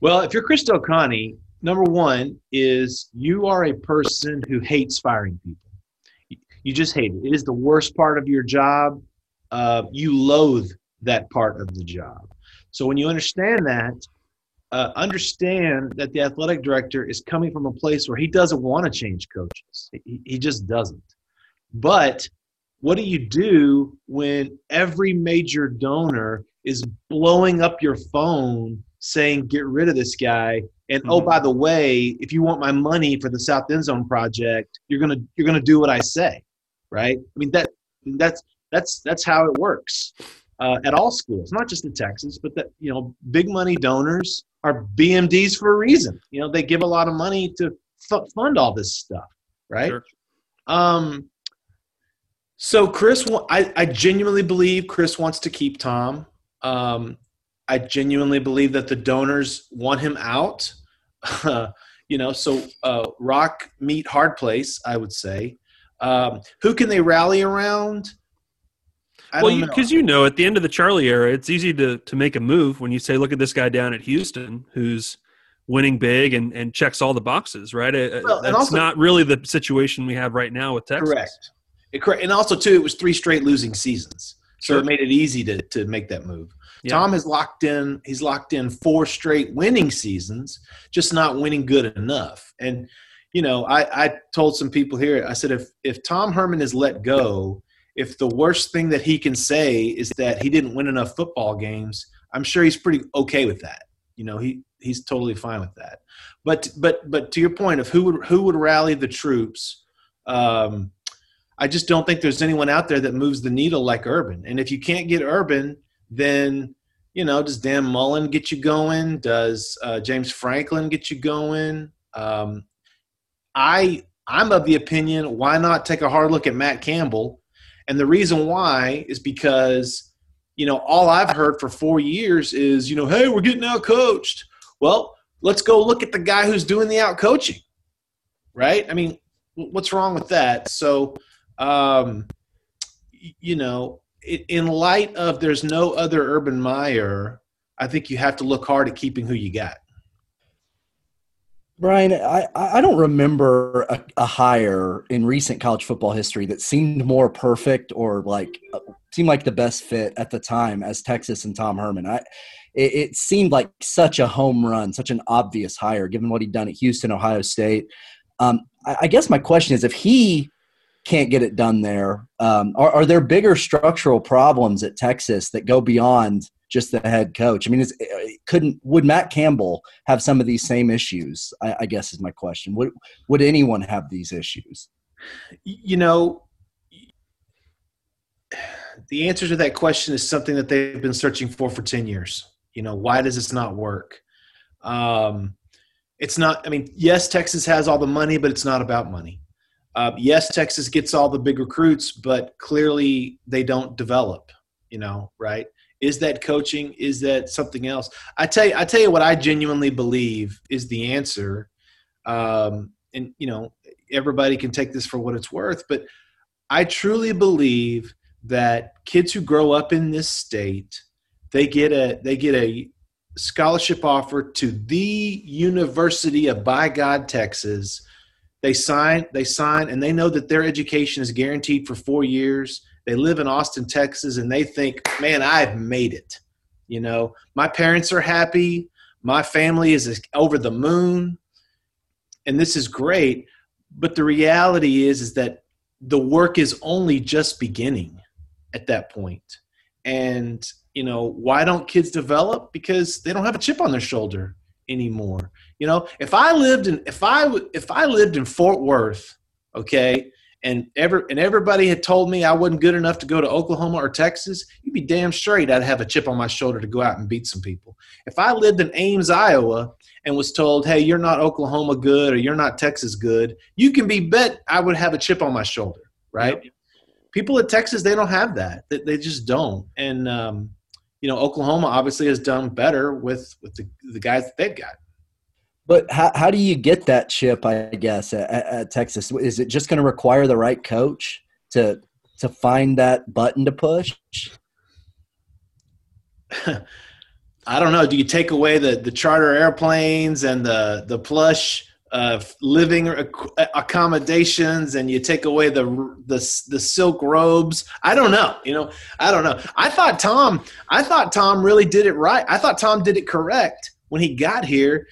Well, if you're Chris Delconte, number one is you are a person who hates firing people. You just hate it. It is the worst part of your job. Uh, you loathe that part of the job. So when you understand that, uh, understand that the athletic director is coming from a place where he doesn't want to change coaches. He, he just doesn't. But what do you do when every major donor is blowing up your phone saying, get rid of this guy? And oh, Mhm. by the way, if you want my money for the South End Zone project, you're gonna you're gonna do what I say, right? I mean that that's that's that's how it works uh, at all schools, not just in Texas, but that you know big money donors are BMDs for a reason. You know they give a lot of money to f- fund all this stuff, right? Sure. Um, so Chris, I, I genuinely believe Chris wants to keep Tom. Um, I genuinely believe that the donors want him out. you know, so uh, rock meet hard place, I would say. Um, who can they rally around? I well, because you, know, at the end of the Charlie era, it's easy to to make a move when you say, "Look at this guy down at Houston, who's winning big and and checks all the boxes." Right? Uh, Well, That's also- not really the situation we have right now with Texas. Correct. It, correct. And also, too, it was three straight losing seasons, so it made it easy to to make that move. Yeah. Tom has locked in. He's locked in four straight winning seasons, just not winning good enough. And you know, I, I told some people here. I said, if if Tom Herman is let go, if the worst thing that he can say is that he didn't win enough football games, I'm sure he's pretty okay with that. You know, he he's totally fine with that. But but but to your point of who would who would rally the troops. Um, I just don't think there's anyone out there that moves the needle like Urban. And if you can't get Urban, then you know, does Dan Mullen get you going? Does uh, James Franklin get you going? Um, I I'm of the opinion why not take a hard look at Matt Campbell, and the reason why is because you know all I've heard for four years is you know hey we're getting out coached. Well, let's go look at the guy who's doing the out coaching, right? I mean, what's wrong with that? So, um, you know, in light of there's no other Urban Meyer, I think you have to look hard at keeping who you got. Brian, I, I don't remember a, a hire in recent college football history that seemed more perfect or like uh, seemed like the best fit at the time as Texas and Tom Herman. I it, it seemed like such a home run, such an obvious hire given what he'd done at Houston, Ohio State. Um, I, I guess my question is if he can't get it done there, um, are, are there bigger structural problems at Texas that go beyond just the head coach? I mean, couldn't would Matt Campbell have some of these same issues? I, I guess is my question. Would would anyone have these issues? You know, the answer to that question is something that they've been searching for for 10 years. You know, why does this not work? Um, it's not, I mean, yes, Texas has all the money, but it's not about money. Uh, yes, Texas gets all the big recruits, but clearly they don't develop, you know, right? Is that coaching? Is that something else? I tell you, I tell you what I genuinely believe is the answer. Um, and you know, everybody can take this for what it's worth, but I truly believe that kids who grow up in this state, they get a they get a scholarship offer to the University of by God Texas. They sign, they sign, and they know that their education is guaranteed for four years. They live in Austin, Texas, and they think, man, I've made it. You know, my parents are happy. My family is over the moon. And this is great. But the reality is, is that the work is only just beginning at that point. And, you know, why don't kids develop? Because they don't have a chip on their shoulder anymore. You know, if I lived in if I if I lived in Fort Worth, okay, and ever and everybody had told me I wasn't good enough to go to Oklahoma or Texas, you'd be damn straight I'd have a chip on my shoulder to go out and beat some people. If I lived in Ames, Iowa, and was told, "Hey, you're not Oklahoma good or you're not Texas good," you can be bet I would have a chip on my shoulder, right? Yep. People at Texas, they don't have that. They just don't. And um, you know, Oklahoma obviously has done better with with the, the guys that they've got. But how, how do you get that chip? I guess at, at Texas, is it just going to require the right coach to to find that button to push? I don't know. Do you take away the the charter airplanes and the the plush uh, living accommodations, and you take away the, the the silk robes? I don't know. You know, I don't know. I thought Tom. I thought Tom really did it right. I thought Tom did it correct when he got here.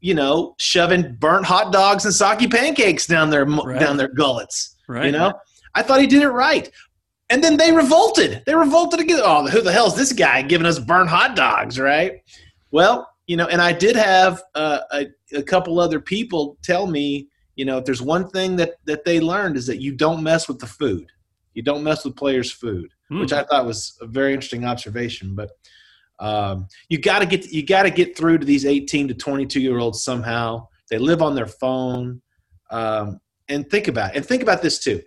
You know, shoving burnt hot dogs and sake pancakes down their right. down their gullets. Right. You know, I thought he did it right. And then they revolted. They revolted again. Oh, who the hell is this guy giving us burnt hot dogs, right? Well, you know, and I did have uh, a, a couple other people tell me, you know, if there's one thing that that they learned is that you don't mess with the food. You don't mess with players' food, Hmm. which I thought was a very interesting observation. But um, you got to get you got to get through to these 18 to 22 year olds somehow. They live on their phone, um, and think about and think about this too.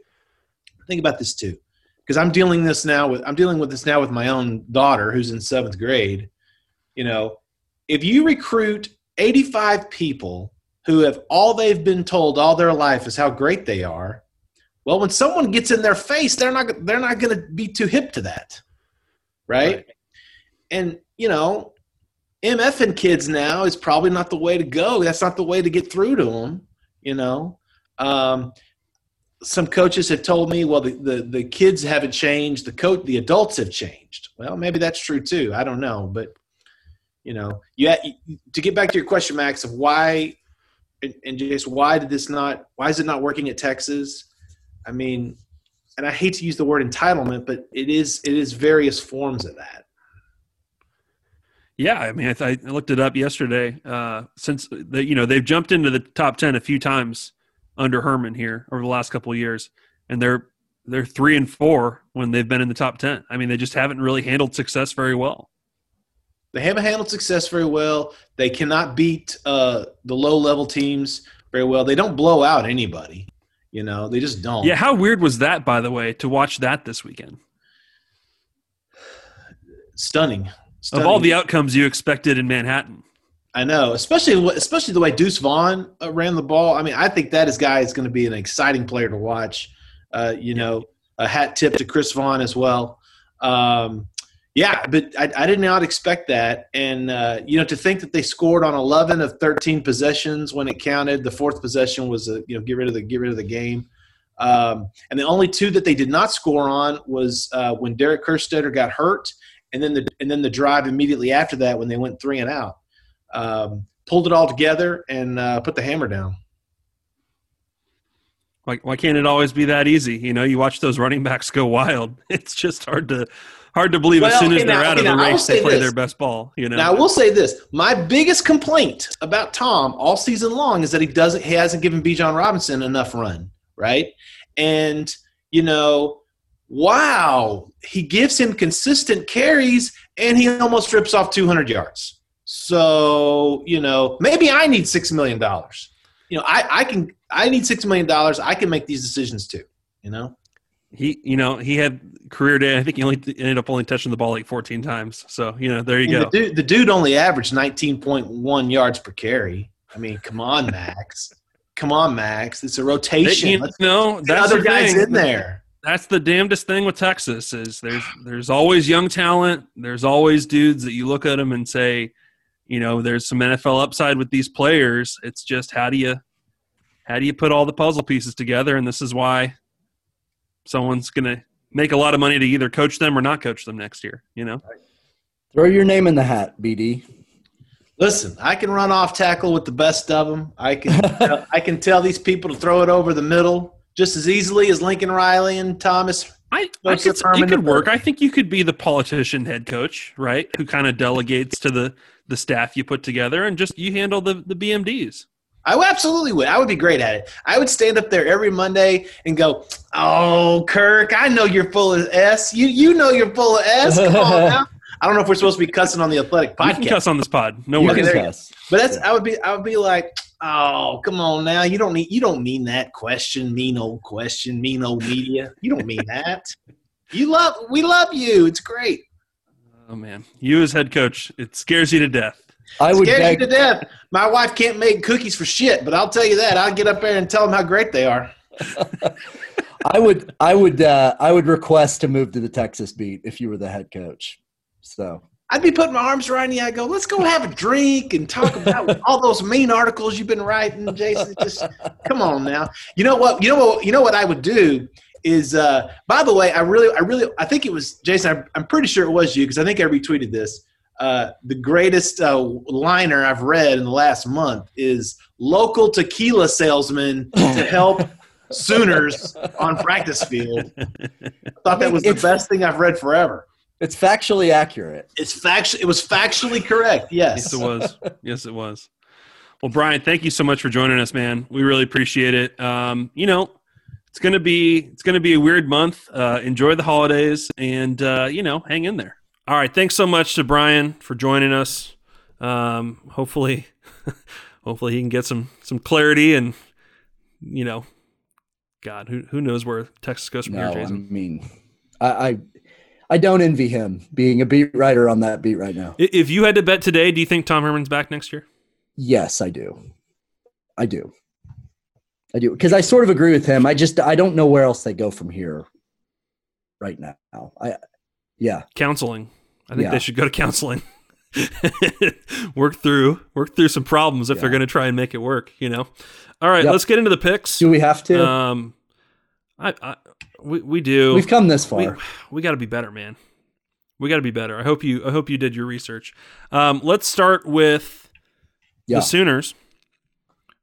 Think about this too because I'm dealing this now with I'm dealing with this now with my own daughter who's in seventh grade. You know, if you recruit 85 people who have all they've been told all their life is how great they are, well, when someone gets in their face, they're not they're not going to be too hip to that, right? Right. And you know, MFing kids now is probably not the way to go. That's not the way to get through to them. You know. Um, some coaches have told me, well, the, the, the kids haven't changed. The coach, the adults have changed. Well, maybe that's true too. I don't know, but you know, yeah. To get back to your question, Max, of why and, just why did this not? Why is it not working at Texas? I mean, and I hate to use the word entitlement, but it is it is various forms of that. Yeah, I mean, I, th- I looked it up yesterday. Uh, since the, you know they've jumped into the top ten a few times under Herman here over the last couple years, and they're they're three and four when they've been in the top ten. I mean, they just haven't really handled success very well. They haven't handled success very well. They cannot beat uh, the low level teams very well. They don't blow out anybody. You know, they just don't. Yeah, how weird was that, by the way, to watch that this weekend? Stunning. Stunning. Of all the outcomes you expected in Manhattan. I know, especially especially the way Deuce Vaughn uh, ran the ball. I mean, I think that is guy is going to be an exciting player to watch. Uh, you know, a hat tip to Chris Vaughn as well. Um, yeah, but I, I, did not expect that. And, uh, you know, to think that they scored on 11 of 13 possessions when it counted, the fourth possession was, a, you know, get rid of the, get rid of the game. Um, and the only two that they did not score on was uh, when Derek Kerstetter got hurt, and then the and then the drive immediately after that when they went three and out. Um, pulled it all together and uh, put the hammer down. Why, why can't it always be that easy? You know, you watch those running backs go wild. It's just hard to hard to believe well, as soon as they're now, out of the race they play this. their best ball. You know. Now I will say this: my biggest complaint about Tom all season long is that he doesn't he hasn't given Bijan Robinson enough run right? And, you know, wow, he gives him consistent carries and he almost rips off 200 yards. So, you know, maybe I need $6 million. You know, I, I can, I need $6 million. I can make these decisions too, you know? He, you know, he had career day. I think he only ended up only touching the ball like 14 times. So, you know, there you go. The dude, the dude only averaged 19.1 yards per carry. I mean, come on, Max come on, Max. It's a rotation. You know, that's other guys thing. in there. That's the damnedest thing with Texas is there's there's always young talent. There's always dudes that you look at them and say, you know, there's some NFL upside with these players. It's just how do you how do you put all the puzzle pieces together? And this is why someone's going to make a lot of money to either coach them or not coach them next year. You know, throw your name in the hat, BD. Listen, I can run off tackle with the best of them. I can I can tell these people to throw it over the middle just as easily as Lincoln Riley and Thomas. I, I could, it could work. I think you could be the politician head coach, right? Who kind of delegates to the the staff you put together, and just you handle the the BMDs. I absolutely would. I would be great at it. I would stand up there every Monday and go, "Oh, Kirk, I know you're full of s. You you know you're full of s. Come on now." I don't know if we're supposed to be cussing on the athletic podcast. You can cuss on this pod. No worries. cuss. But that's I would be I would be like, oh, come on now. You don't need you don't mean that question, mean old question, mean old media. You don't mean that. You love we love you. It's great. Oh man. You as head coach, it scares you to death. I would beg- you to death. My wife can't make cookies for shit, but I'll tell you that. I'll get up there and tell them how great they are. I would I would uh, I would request to move to the Texas beat if you were the head coach. So I'd be putting my arms around you. I go, let's go have a drink and talk about all those mean articles you've been writing, Jason. Just come on now. You know what? You know what? You know what I would do is. Uh, by the way, I really, I really, I think it was Jason. I'm, I'm pretty sure it was you because I think I retweeted this. Uh, the greatest uh, liner I've read in the last month is local tequila salesman to help Sooners on practice field. I thought that was the best thing I've read forever. It's factually accurate. It's fact. It was factually correct. Yes. yes, it was. Yes, it was. Well, Brian, thank you so much for joining us, man. We really appreciate it. Um, you know, it's gonna be it's gonna be a weird month. Uh, enjoy the holidays, and uh, you know, hang in there. All right, thanks so much to Brian for joining us. Um, hopefully, hopefully he can get some some clarity, and you know, God, who who knows where Texas goes from no, here, Jason? I mean, I, I I don't envy him being a beat writer on that beat right now. If you had to bet today, do you think Tom Herman's back next year? Yes, I do. I do. I do because I sort of agree with him. I just I don't know where else they go from here right now. I yeah. Counseling. I think yeah. they should go to counseling. work through work through some problems if yeah. they're going to try and make it work, you know. All right, yep. let's get into the picks. Do we have to? Um I, I we we do. We've come this far. We, we got to be better, man. We got to be better. I hope you. I hope you did your research. Um, let's start with yeah. the Sooners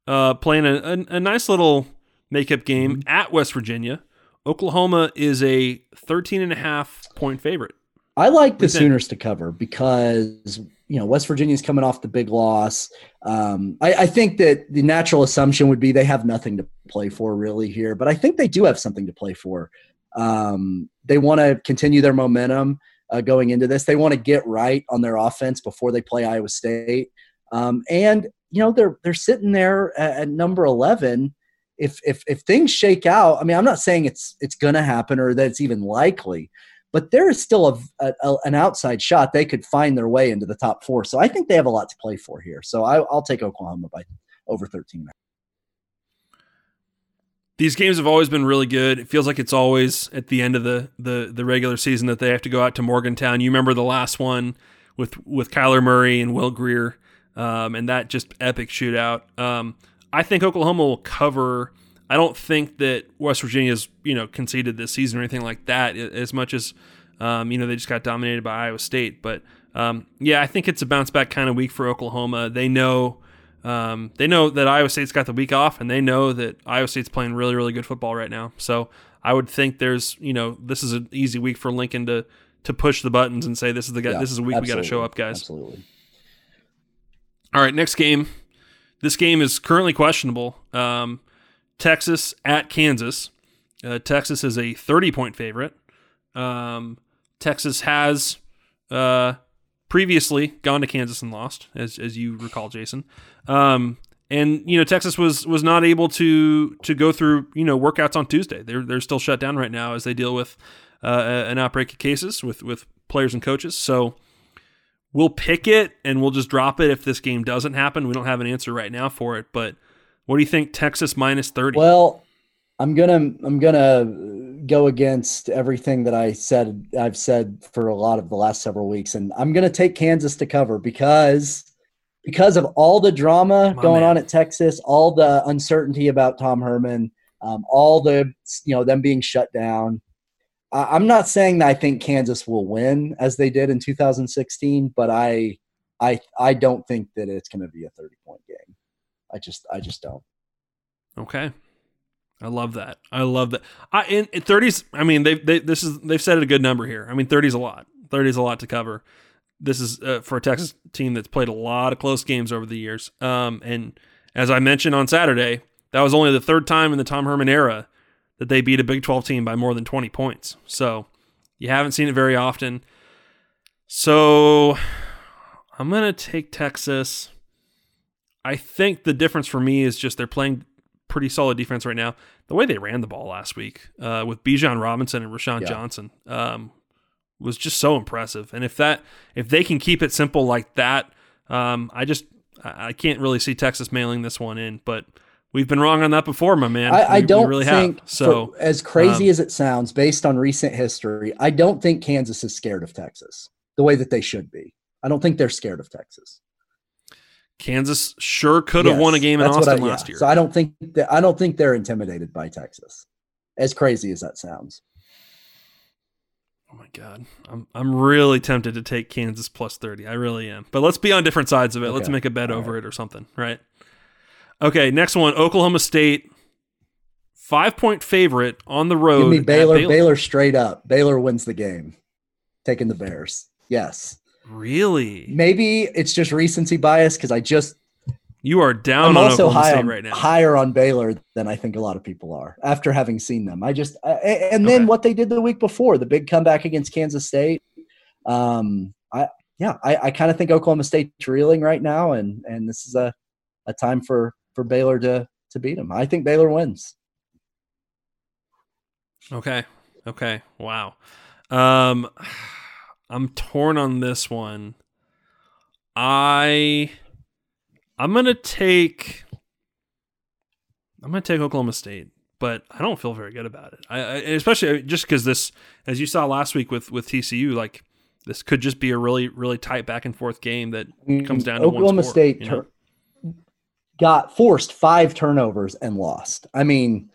uh, playing a, a, a, nice little makeup game mm-hmm. at West Virginia. Oklahoma is a 13 and a half point favorite. I like the Sooners to cover because you know West Virginia's coming off the big loss. Um, I, I, think that the natural assumption would be they have nothing to play for really here, but I think they do have something to play for. Um, they want to continue their momentum uh, going into this. They want to get right on their offense before they play Iowa State, um, and you know they're they're sitting there at, at number eleven. If, if if things shake out, I mean, I'm not saying it's it's going to happen or that it's even likely, but there is still a, a, an outside shot they could find their way into the top four. So I think they have a lot to play for here. So I, will take Oklahoma by over 13. these games have always been really good. It feels like it's always at the end of the the the regular season that they have to go out to Morgantown. You remember the last one with with Kyler Murray and Will Grier, um, and that just epic shootout. Um, I think Oklahoma will cover. I don't think that West Virginia's you know conceded this season or anything like that as much as um, you know they just got dominated by Iowa State. But um, yeah, I think it's a bounce back kind of week for Oklahoma. They know um, they know that Iowa State's got the week off, and they know that Iowa State's playing really, really good football right now. So I would think there's, you know, this is an easy week for Lincoln to to push the buttons and say this is the guy, Yeah, this is a week we got to show up, guys. Absolutely. All right, next game. This game is currently questionable. Um, Texas at Kansas. Uh, Texas is a 30 point favorite. Um, Texas has uh, previously gone to Kansas and lost, as, as you recall, Jason. Um, and you know Texas was was not able to to go through you know workouts on Tuesday. They're they're still shut down right now as they deal with uh, an outbreak of cases with with players and coaches. So we'll pick it and we'll just drop it if this game doesn't happen. We don't have an answer right now for it, but what do you think? Texas minus thirty. Well, I'm gonna I'm gonna go against everything that I said I've said for a lot of the last several weeks, and I'm gonna take Kansas to cover because because of all the drama My going man. on at Texas, all the uncertainty about Tom Herman, um, all the you know them being shut down. I'm not saying that I think Kansas will win as they did in 2016, but I I I don't think that it's going to be a 30 point game. I just I just don't. Okay. I love that. I love that. I in in 30s. I mean, they they this is they've set it a good number here. I mean, 30 is a lot. 30 is a lot to cover. This is uh, for a Texas team that's played a lot of close games over the years. Um, and as I mentioned on Saturday, that was only the third time in the Tom Herman era that they beat a Big 12 team by more than 20 points. So you haven't seen it very often. So I'm gonna take Texas. I think the difference for me is just they're playing pretty solid defense right now. The way they ran the ball last week uh, with Bijan Robinson and Roschon Yeah. Johnson um, was just so impressive. And if that if they can keep it simple like that, um, I just I can't really see Texas mailing this one in. But we've been wrong on that before, my man. I, I We- we don't really think, have. So for- as crazy um, as it sounds, based on recent history, I don't think Kansas is scared of Texas the way that they should be. I don't think they're scared of Texas. Kansas sure could have Yes, won a game in Austin I- last yeah. year. So I don't think that I don't think they're intimidated by Texas. As crazy as that sounds. Oh my god, I'm I'm really tempted to take Kansas plus thirty. I really am. But let's be on different sides of it. Let's make a bet All over it or something, right? Okay, next one, Oklahoma State, five point favorite on the road. Give me Baylor, Baylor. Baylor straight up. Baylor wins the game. Taking the Bears. Yes. Really, Maybe it's just recency bias because I just you are down I'm on also Oklahoma high State on, right now. higher on Baylor than I think a lot of people are after having seen them. I just I, and then Okay. what they did the week before, the big comeback against Kansas State. Um, I yeah, I, I kind of think Oklahoma State's reeling right now, and and this is a a time for for Baylor to to beat them. I think Baylor wins. Okay. Okay. Wow. Um I'm torn on this one. I I'm going to take I'm going to take Oklahoma State, but I don't feel very good about it. I, I especially just cuz this as you saw last week with with TCU like this could just be a really really tight back and forth game that comes down to one Oklahoma State you know? Got forced five turnovers and lost. I mean,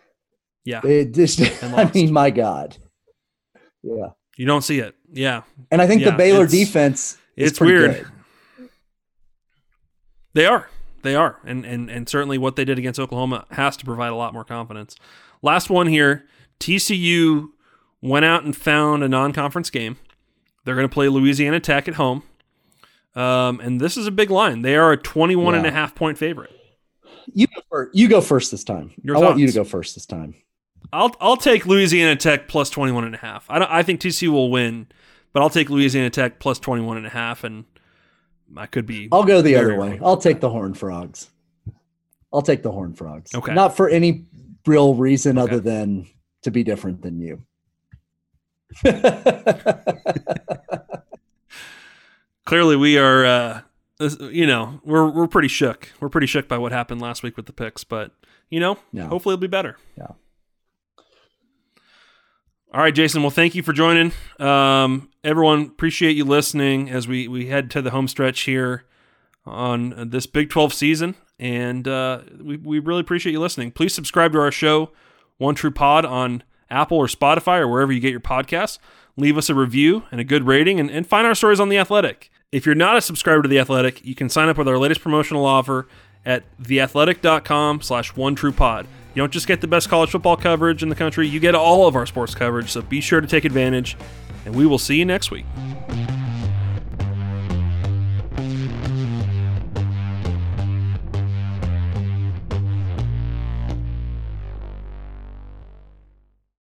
Yeah. it just I mean, my God. Yeah. You don't see it. Yeah. And I think Yeah, the Baylor it's- defense is it's pretty weird. good. They are. They are. And, and and certainly what they did against Oklahoma has to provide a lot more confidence. Last one here. TCU went out and found a non-conference game. They're going to play Louisiana Tech at home. Um, and this is a big line. They are a 21 and a half point favorite. You go first. You go first this time. Your I want you to go first this time. I'll I'll take Louisiana Tech plus 21 and a half. I don't, I think TCU will win, but I'll take Louisiana Tech plus 21 and a half and I could be I'll go the other way. I'll take the Horn Frogs. I'll take the Horn Frogs. Okay. Not for any real reason Okay. other than to be different than you. clearly we are uh this- you know we're we're pretty shook we're pretty shook by what happened last week with the picks but you know Yeah. hopefully it'll be better Yeah. All right, Jason. Well, thank you for joining. Um, everyone, appreciate you listening as we we head to the home stretch here on this Big 12 season, and uh, we we really appreciate you listening. Please subscribe to our show, One True Pod, on Apple or Spotify or wherever you get your podcasts. Leave us a review and a good rating, and, and find our stories on the Athletic. If you're not a subscriber to the Athletic, you can sign up with our latest promotional offer at theathletic.com/slash One True Pod. You don't just get the best college football coverage in the country, you get all of our sports coverage, so be sure to take advantage, and we will see you next week.